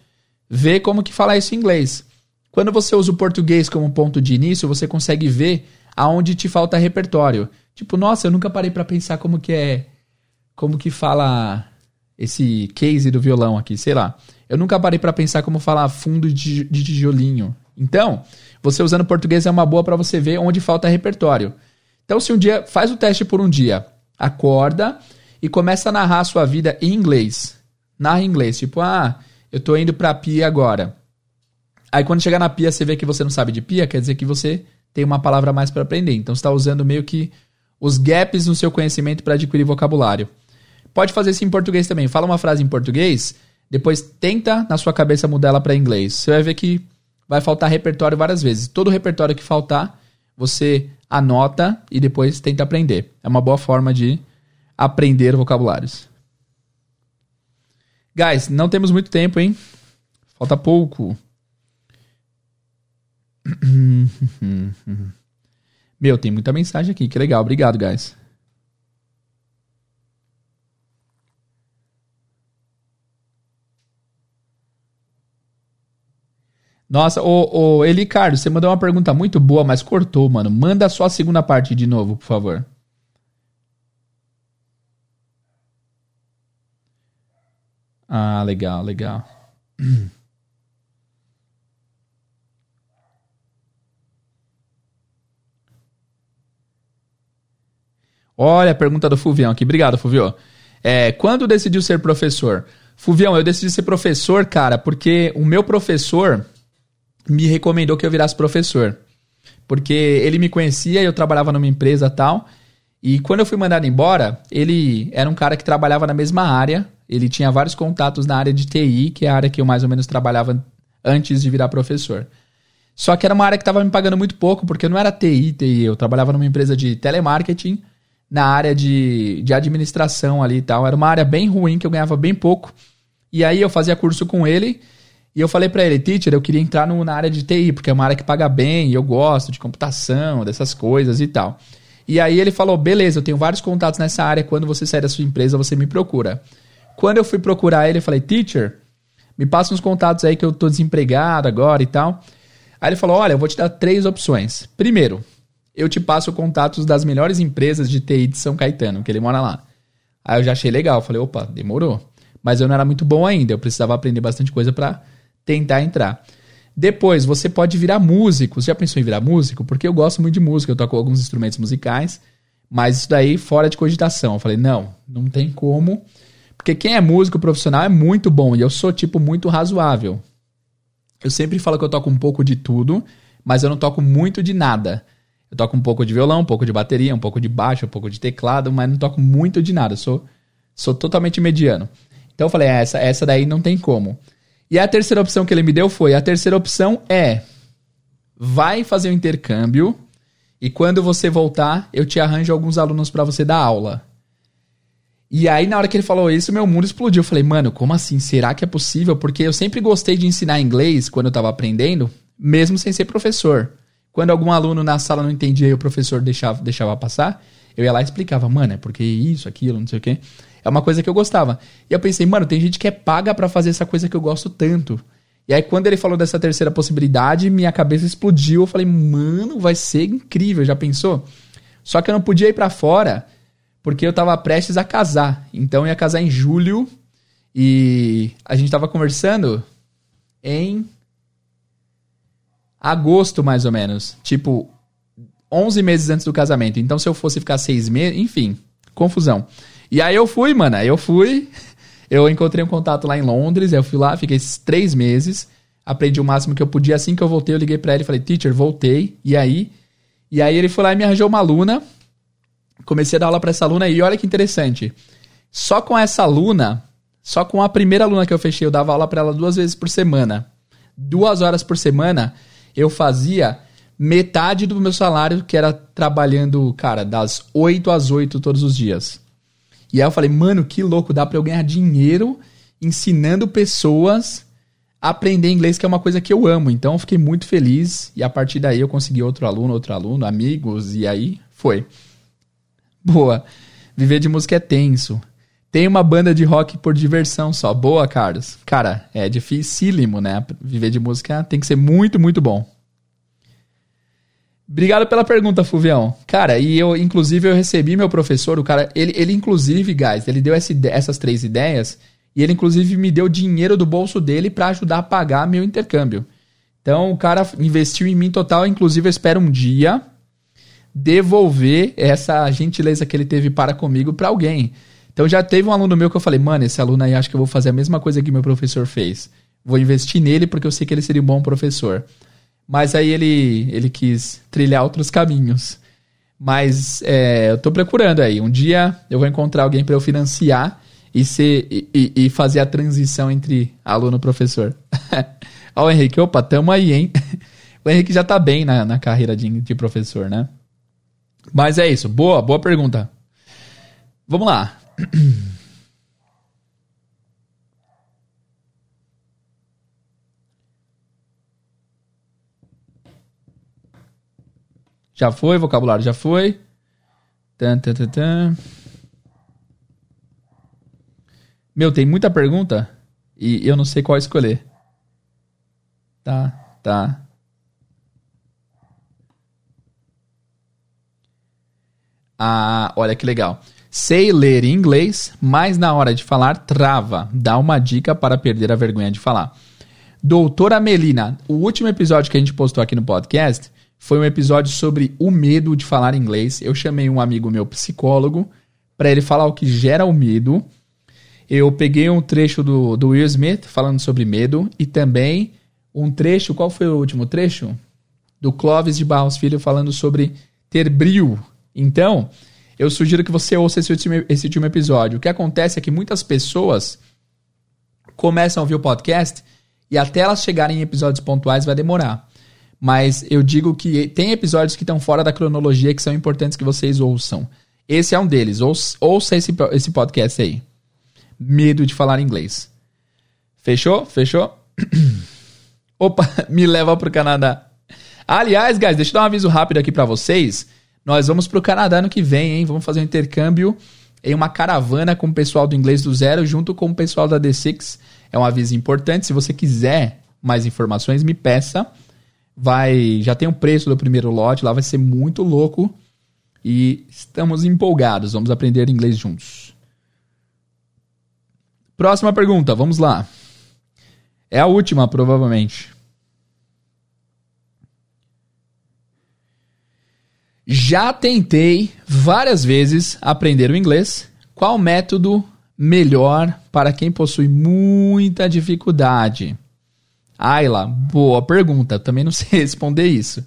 vê como que falar isso em inglês. Quando você usa o português como ponto de início, você consegue ver aonde te falta repertório. Tipo, nossa, eu nunca parei para pensar como que é, como que fala esse case do violão aqui, sei lá. Eu nunca parei para pensar como falar fundo de, de tijolinho Então, você usando português é uma boa para você ver onde falta repertório. Então, se um dia faz o teste por um dia, acorda e começa a narrar a sua vida em inglês. Narra em inglês, tipo, ah, eu tô indo pra pia agora. Aí quando chegar na pia, você vê que você não sabe de pia, quer dizer que você tem uma palavra a mais para aprender. Então você está usando meio que os gaps no seu conhecimento para adquirir vocabulário. Pode fazer isso em português também. Fala uma frase em português, depois tenta na sua cabeça mudar ela para inglês. Você vai ver que vai faltar repertório várias vezes. Todo repertório que faltar, você anota e depois tenta aprender. É uma boa forma de aprender vocabulários. Guys, não temos muito tempo, hein? Falta pouco. <coughs> Meu, tem muita mensagem aqui. Que legal. Obrigado, guys. Nossa, ô, ô Eli Carlos, você mandou uma pergunta muito boa, mas cortou, mano. Manda só a segunda parte de novo, por favor. Ah, legal, legal. <coughs> Olha a pergunta do Fuvião aqui. Obrigado, Fuvio. É, quando decidiu ser professor? Fuvião, eu decidi ser professor, cara, porque o meu professor me recomendou que eu virasse professor. Porque ele me conhecia, eu trabalhava numa empresa tal. E quando eu fui mandado embora, ele era um cara que trabalhava na mesma área. Ele tinha vários contatos na área de TI, que é a área que eu mais ou menos trabalhava antes de virar professor. Só que era uma área que estava me pagando muito pouco, porque não era TI, TI. Eu trabalhava numa empresa de telemarketing, na área de, de administração ali e tal. Era uma área bem ruim, que eu ganhava bem pouco. E aí eu fazia curso com ele e eu falei para ele, teacher, eu queria entrar no, na área de TI, porque é uma área que paga bem, e eu gosto de computação, dessas coisas e tal. E aí ele falou, beleza, eu tenho vários contatos nessa área, quando você sair da sua empresa, você me procura. Quando eu fui procurar ele, eu falei, teacher, me passa uns contatos aí que eu tô desempregado agora e tal. Aí ele falou, olha, eu vou te dar três opções. Primeiro, eu te passo contatos das melhores empresas de TI de São Caetano, que ele mora lá. Aí eu já achei legal, falei, opa, demorou. Mas eu não era muito bom ainda, eu precisava aprender bastante coisa para tentar entrar. Depois, você pode virar músico. Você já pensou em virar músico? Porque eu gosto muito de música, eu toco alguns instrumentos musicais, mas isso daí fora de cogitação. Eu falei, não, não tem como. Porque quem é músico profissional é muito bom e eu sou, tipo, muito razoável. Eu sempre falo que eu toco um pouco de tudo, mas eu não toco muito de nada. Eu toco um pouco de violão, um pouco de bateria, um pouco de baixo, um pouco de teclado, mas não toco muito de nada. Sou, sou totalmente mediano. Então eu falei, é, essa, essa daí não tem como. E a terceira opção que ele me deu foi: a terceira opção é vai fazer o um intercâmbio e quando você voltar, eu te arranjo alguns alunos para você dar aula. E aí, na hora que ele falou isso, meu mundo explodiu. Eu falei, mano, como assim? Será que é possível? Porque eu sempre gostei de ensinar inglês quando eu tava aprendendo, mesmo sem ser professor. Quando algum aluno na sala não entendia e o professor deixava, deixava passar, eu ia lá e explicava, mano, é porque isso, aquilo, não sei o quê. É uma coisa que eu gostava. E eu pensei, mano, tem gente que é paga para fazer essa coisa que eu gosto tanto. E aí, quando ele falou dessa terceira possibilidade, minha cabeça explodiu. Eu falei, mano, vai ser incrível, já pensou? Só que eu não podia ir para fora porque eu tava prestes a casar. Então eu ia casar em julho e a gente tava conversando em agosto, mais ou menos. Tipo, 11 meses antes do casamento. Então, se eu fosse ficar seis meses, enfim, confusão. E aí eu fui, mano. Aí eu fui. <laughs> Eu encontrei um contato lá em Londres. Eu fui lá, fiquei três meses. Aprendi o máximo que eu podia. Assim que eu voltei, eu liguei para ele e falei, teacher, voltei. E aí? E aí ele foi lá e me arranjou uma aluna. Comecei a dar aula pra essa aluna. E olha que interessante. Só com essa aluna, só com a primeira aluna que eu fechei, eu dava aula para ela duas vezes por semana. Duas horas por semana, eu fazia metade do meu salário, que era trabalhando, cara, das 8 às 8 todos os dias. E aí eu falei, mano, que louco, dá pra eu ganhar dinheiro ensinando pessoas a aprender inglês, que é uma coisa que eu amo. Então eu fiquei muito feliz e a partir daí eu consegui outro aluno, outro aluno, amigos, e aí foi. Boa. Viver de música é tenso. Tem uma banda de rock por diversão só. Boa, Carlos. Cara, é dificílimo, né? Viver de música tem que ser muito, muito bom. Obrigado pela pergunta, Fuvião. Cara, e eu, inclusive, eu recebi meu professor, o cara, ele, ele inclusive, guys, ele deu essa, essas três ideias e ele, inclusive, me deu dinheiro do bolso dele para ajudar a pagar meu intercâmbio. Então o cara investiu em mim total, inclusive eu espero um dia devolver essa gentileza que ele teve para comigo para alguém. Então já teve um aluno meu que eu falei, mano, esse aluno aí acho que eu vou fazer a mesma coisa que meu professor fez. Vou investir nele porque eu sei que ele seria um bom professor. Mas aí ele, ele quis trilhar outros caminhos. Mas é, eu tô procurando aí. Um dia eu vou encontrar alguém para eu financiar e, ser, e, e, fazer a transição entre aluno e professor. <laughs> Ó, o Henrique, opa, tamo aí, hein? <laughs> O Henrique já tá bem na, na carreira de, de professor, né? Mas é isso. Boa, boa pergunta. Vamos lá. <coughs> Já foi, vocabulário já foi. Tan, tan, tan, tan. Meu, tem muita pergunta e eu não sei qual escolher. Tá, tá. Ah, olha que legal. Sei ler em inglês, mas na hora de falar trava. Dá uma dica para perder a vergonha de falar. Doutora Melina, o último episódio que a gente postou aqui no podcast foi um episódio sobre o medo de falar inglês. Eu chamei um amigo meu psicólogo para ele falar o que gera o medo. Eu peguei um trecho do, do Will Smith falando sobre medo e também um trecho, qual foi o último trecho? Do Clóvis de Barros Filho falando sobre ter brilho então, eu sugiro que você ouça esse último, esse último episódio. O que acontece é que muitas pessoas começam a ouvir o podcast e até elas chegarem em episódios pontuais vai demorar. Mas eu digo que tem episódios que estão fora da cronologia que são importantes que vocês ouçam. Esse é um deles. Ouça, esse, esse podcast aí. Medo de falar inglês. Fechou? Fechou? <coughs> Opa, <laughs> me leva pro Canadá. Aliás, guys, deixa eu dar um aviso rápido aqui para vocês. Nós vamos para o Canadá no que vem, hein? Vamos fazer um intercâmbio em uma caravana com o pessoal do Inglês do Zero, junto com o pessoal da D6. É um aviso importante. Se você quiser mais informações, me peça. Vai, já tem o preço do primeiro lote, lá vai ser muito louco. E estamos empolgados, vamos aprender inglês juntos. Próxima pergunta, vamos lá. É a última, provavelmente. Já tentei várias vezes aprender o inglês. Qual método melhor para quem possui muita dificuldade? Ayla, boa pergunta. Também não <laughs> sei responder isso.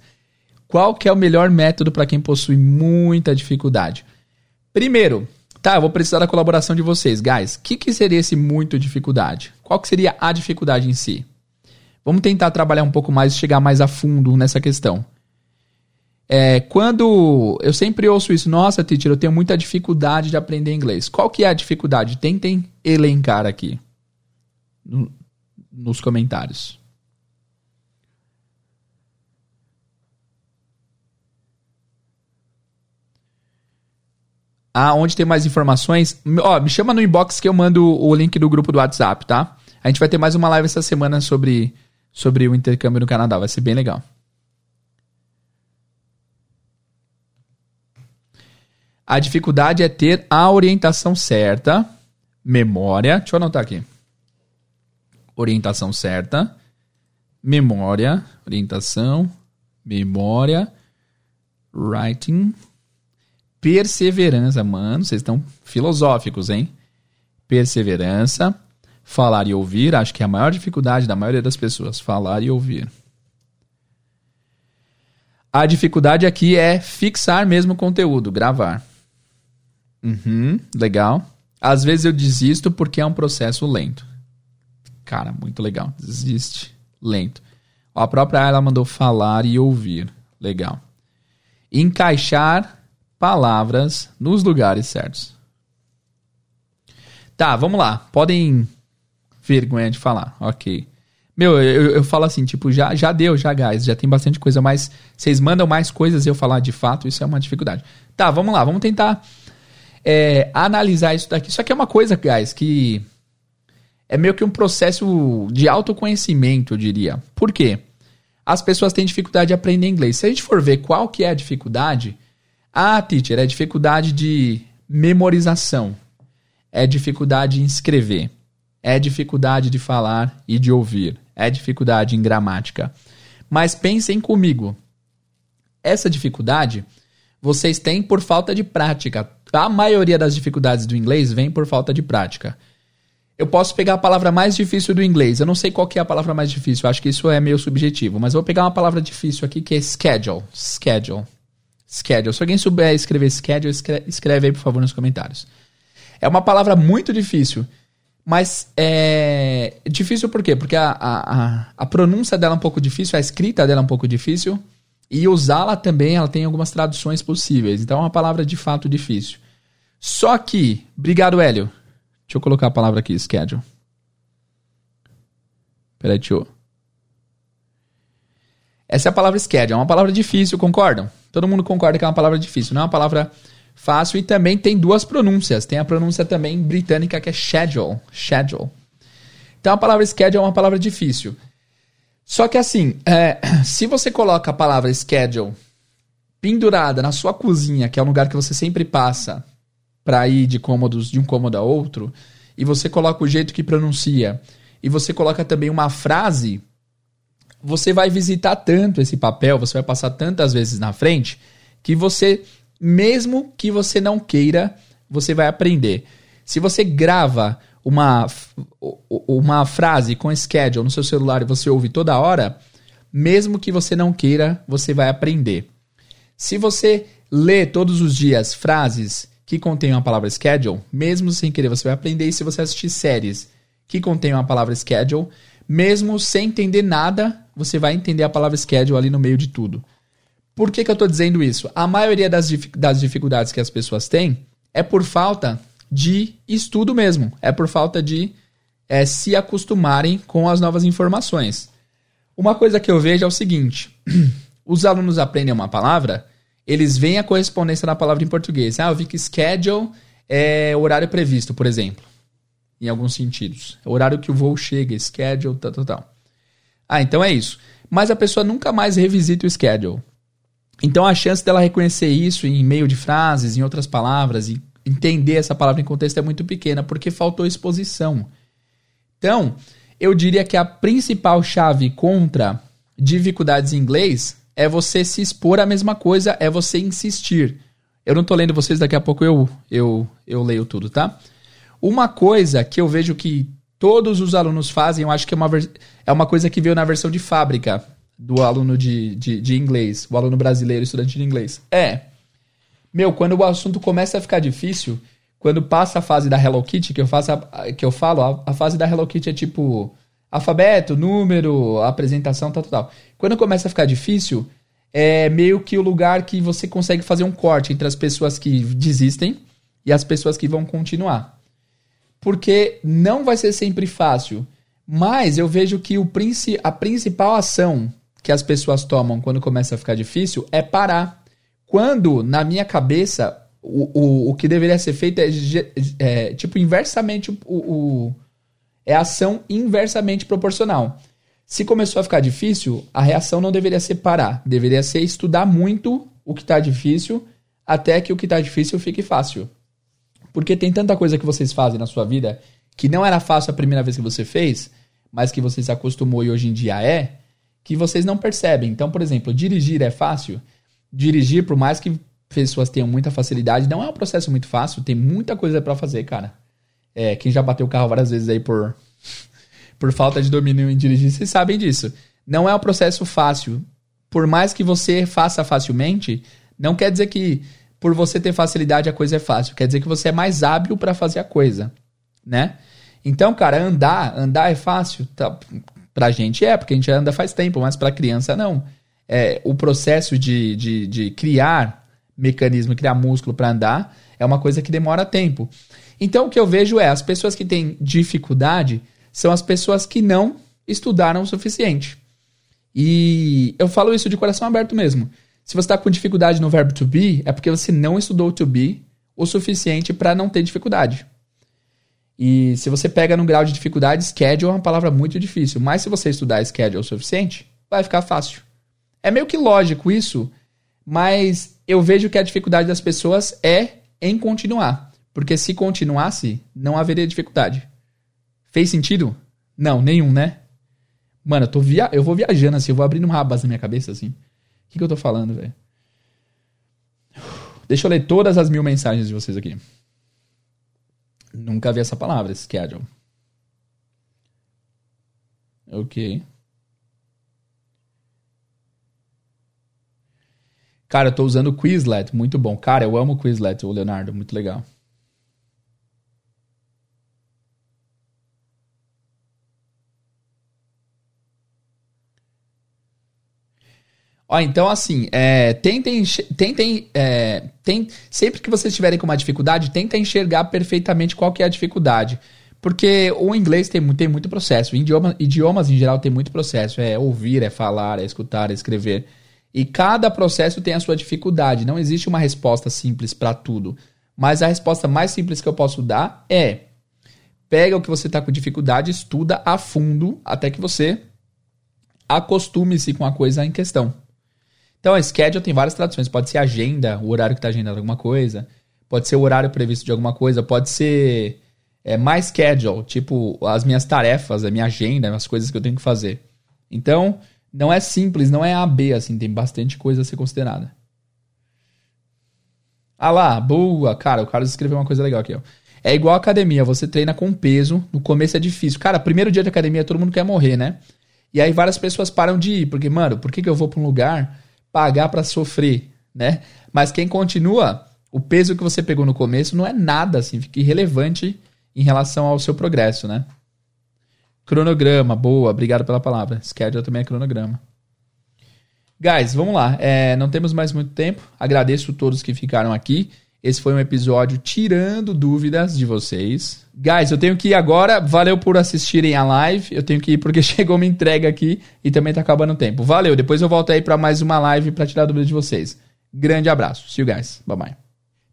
Qual que é o melhor método para quem possui muita dificuldade? Primeiro, tá, eu vou precisar da colaboração de vocês, guys. O que, que seria esse muito dificuldade? Qual que seria a dificuldade em si? Vamos tentar trabalhar um pouco mais e chegar mais a fundo nessa questão. É, quando eu sempre ouço isso, nossa, teacher, eu tenho muita dificuldade de aprender inglês. Qual que é a dificuldade? Tentem elencar aqui no, nos comentários. Ah, onde tem mais informações? Ó, me chama no inbox que eu mando o link do grupo do WhatsApp, tá? A gente vai ter mais uma live essa semana sobre, sobre o intercâmbio no Canadá. Vai ser bem legal. A dificuldade é ter a orientação certa, memória. Deixa eu anotar aqui. Orientação certa, memória, orientação, memória, writing, perseverança. Mano, vocês estão filosóficos, hein? Perseverança, falar e ouvir. Acho que é a maior dificuldade da maioria das pessoas, falar e ouvir. A dificuldade aqui é fixar mesmo o conteúdo, gravar. Uhum, legal. Às vezes eu desisto porque é um processo lento. Cara, muito legal. Desiste. Lento. A própria ela mandou falar e ouvir. Legal. Encaixar palavras nos lugares certos. Tá, vamos lá. Podem vergonha de falar. Ok. Meu, eu, eu falo assim, tipo, já, já deu, já, guys. Já tem bastante coisa, mas vocês mandam mais coisas eu falar de fato, isso é uma dificuldade. Tá, vamos lá. Vamos tentar é, analisar isso daqui. Só que é uma coisa, guys, que é meio que um processo de autoconhecimento, eu diria. Por quê? As pessoas têm dificuldade de aprender inglês. Se a gente for ver qual que é a dificuldade, ah, teacher, é dificuldade de memorização, é dificuldade em escrever, é dificuldade de falar e de ouvir, é dificuldade em gramática. Mas pensem comigo. Essa dificuldade vocês têm por falta de prática. A maioria das dificuldades do inglês vem por falta de prática. Eu posso pegar a palavra mais difícil do inglês. Eu não sei qual é a palavra mais difícil. Eu acho que isso é meio subjetivo. Mas eu vou pegar uma palavra difícil aqui que é schedule. Schedule. Schedule. Se alguém souber escrever schedule, escreve aí, por favor, nos comentários. É uma palavra muito difícil. Mas é difícil por quê? Porque a, a, a, pronúncia dela é um pouco difícil, a escrita dela é um pouco difícil. E usá-la também, ela tem algumas traduções possíveis. Então é uma palavra de fato difícil. Só que, obrigado, Hélio. Deixa eu colocar a palavra aqui, schedule. Peraí, deixa eu... Essa é a palavra schedule. É uma palavra difícil, concordam? Todo mundo concorda que é uma palavra difícil. Não é uma palavra fácil e também tem duas pronúncias. Tem a pronúncia também britânica que é schedule. Schedule. Então a palavra schedule é uma palavra difícil. Só que assim, é, <clears throat> se você coloca a palavra schedule pendurada na sua cozinha, que é um lugar que você sempre passa para ir de cômodos de um cômodo a outro, e você coloca o jeito que pronuncia, e você coloca também uma frase, você vai visitar tanto esse papel, você vai passar tantas vezes na frente, que você, mesmo que você não queira, você vai aprender. Se você grava uma, uma frase com schedule no seu celular e você ouve toda hora, mesmo que você não queira, você vai aprender. Se você lê todos os dias frases que contenham a palavra schedule, mesmo sem querer, você vai aprender. E se você assistir séries que contenham a palavra schedule, mesmo sem entender nada, você vai entender a palavra schedule ali no meio de tudo. Por que, que eu estou dizendo isso? A maioria das, das dificuldades que as pessoas têm é por falta de estudo mesmo. É por falta de é, se acostumarem com as novas informações. Uma coisa que eu vejo é o seguinte: <clears throat> os alunos aprendem uma palavra, eles veem a correspondência da palavra em português. Ah, eu vi que schedule é horário previsto, por exemplo. Em alguns sentidos. É o horário que o voo chega, schedule, tal, tal, tal. Ah, então é isso. Mas a pessoa nunca mais revisita o schedule. Então a chance dela reconhecer isso em meio de frases, em outras palavras, e entender essa palavra em contexto é muito pequena, porque faltou exposição. Então, eu diria que a principal chave contra dificuldades em inglês é você se expor à mesma coisa, é você insistir. Eu não tô lendo vocês, daqui a pouco eu, eu, eu leio tudo, tá? Uma coisa que eu vejo que todos os alunos fazem, eu acho que é uma, é uma coisa que veio na versão de fábrica do aluno de, de, de inglês, o aluno brasileiro, estudante de inglês. É meu, quando o assunto começa a ficar difícil, quando passa a fase da Hello Kitty, que eu, faço a, que eu falo, a, a, fase da Hello Kitty é tipo alfabeto, número, apresentação, tal, tal, tal. Quando começa a ficar difícil, é meio que o lugar que você consegue fazer um corte entre as pessoas que desistem e as pessoas que vão continuar. Porque não vai ser sempre fácil, mas eu vejo que o, a principal ação que as pessoas tomam quando começa a ficar difícil é parar quando, na minha cabeça, o, o, o que deveria ser feito é, é tipo, inversamente o, o, é ação inversamente proporcional. Se começou a ficar difícil, a reação não deveria ser parar, deveria ser estudar muito o que está difícil até que o que está difícil fique fácil. Porque tem tanta coisa que vocês fazem na sua vida que não era fácil a primeira vez que você fez, mas que você se acostumou e hoje em dia é, que vocês não percebem. Então, por exemplo, dirigir é fácil dirigir, por mais que pessoas tenham muita facilidade, não é um processo muito fácil, tem muita coisa para fazer, cara. É, quem já bateu o carro várias vezes aí por, por falta de domínio em dirigir, vocês sabem disso. Não é um processo fácil. Por mais que você faça facilmente, não quer dizer que por você ter facilidade a coisa é fácil. Quer dizer que você é mais hábil para fazer a coisa, né? Então, cara, andar, andar é fácil. Tá, pra gente é, porque a gente anda faz tempo, mas pra criança não é, o processo de, de, de criar mecanismo, criar músculo para andar, é uma coisa que demora tempo. Então o que eu vejo é, as pessoas que têm dificuldade são as pessoas que não estudaram o suficiente. E eu falo isso de coração aberto mesmo. Se você está com dificuldade no verbo to be, é porque você não estudou to be o suficiente para não ter dificuldade. E se você pega no grau de dificuldade, schedule é uma palavra muito difícil. Mas se você estudar schedule o suficiente, vai ficar fácil. É meio que lógico isso, mas eu vejo que a dificuldade das pessoas é em continuar. Porque se continuasse, não haveria dificuldade. Fez sentido? Não, nenhum, né? Mano, eu, tô via... eu vou viajando assim, eu vou abrindo uma abas na minha cabeça assim. O que, que eu tô falando, velho? Deixa eu ler todas as mil mensagens de vocês aqui. Nunca vi essa palavra, schedule. Ok. Cara, eu tô usando o Quizlet, muito bom. Cara, eu amo o Quizlet, o Leonardo, muito legal. Ó, então assim, é, tentem, tentem, é, tem, sempre que vocês tiverem com uma dificuldade, tentem enxergar perfeitamente qual que é a dificuldade. Porque o inglês tem, tem muito processo, idioma, idiomas em geral tem muito processo, é ouvir, é falar, é escutar, é escrever. E cada processo tem a sua dificuldade. Não existe uma resposta simples para tudo. Mas a resposta mais simples que eu posso dar é: pega o que você está com dificuldade, estuda a fundo até que você acostume-se com a coisa em questão. Então, a schedule tem várias traduções. Pode ser agenda, o horário que está agendado alguma coisa. Pode ser o horário previsto de alguma coisa. Pode ser é, my schedule, tipo as minhas tarefas, a minha agenda, as coisas que eu tenho que fazer. Então, não é simples, não é AB, assim, tem bastante coisa a ser considerada. Ah lá, boa, cara, o Carlos escreveu uma coisa legal aqui, ó. É igual academia, você treina com peso, no começo é difícil. Cara, primeiro dia de academia todo mundo quer morrer, né? E aí várias pessoas param de ir, porque, mano, por que, que eu vou pra um lugar pagar para sofrer, né? Mas quem continua, o peso que você pegou no começo não é nada, assim, fica irrelevante em relação ao seu progresso, né? Cronograma, boa, obrigado pela palavra. Schedule também é cronograma. Guys, vamos lá. É, não temos mais muito tempo. Agradeço a todos que ficaram aqui. Esse foi um episódio tirando dúvidas de vocês. Guys, eu tenho que ir agora. Valeu por assistirem a live. Eu tenho que ir porque <laughs> chegou uma entrega aqui e também tá acabando o tempo. Valeu. Depois eu volto aí para mais uma live para tirar dúvidas de vocês. Grande abraço. See you guys. Bye bye.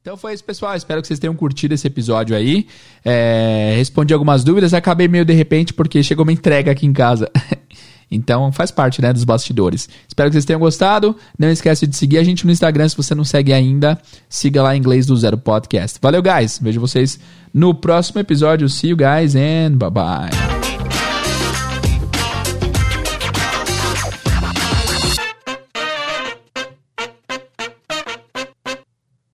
Então foi isso, pessoal. Espero que vocês tenham curtido esse episódio aí. É, respondi algumas dúvidas, acabei meio de repente porque chegou uma entrega aqui em casa. <laughs> então faz parte né, dos bastidores. Espero que vocês tenham gostado. Não esquece de seguir a gente no Instagram se você não segue ainda. Siga lá inglês do Zero Podcast. Valeu, guys. Vejo vocês no próximo episódio. See you guys and bye bye.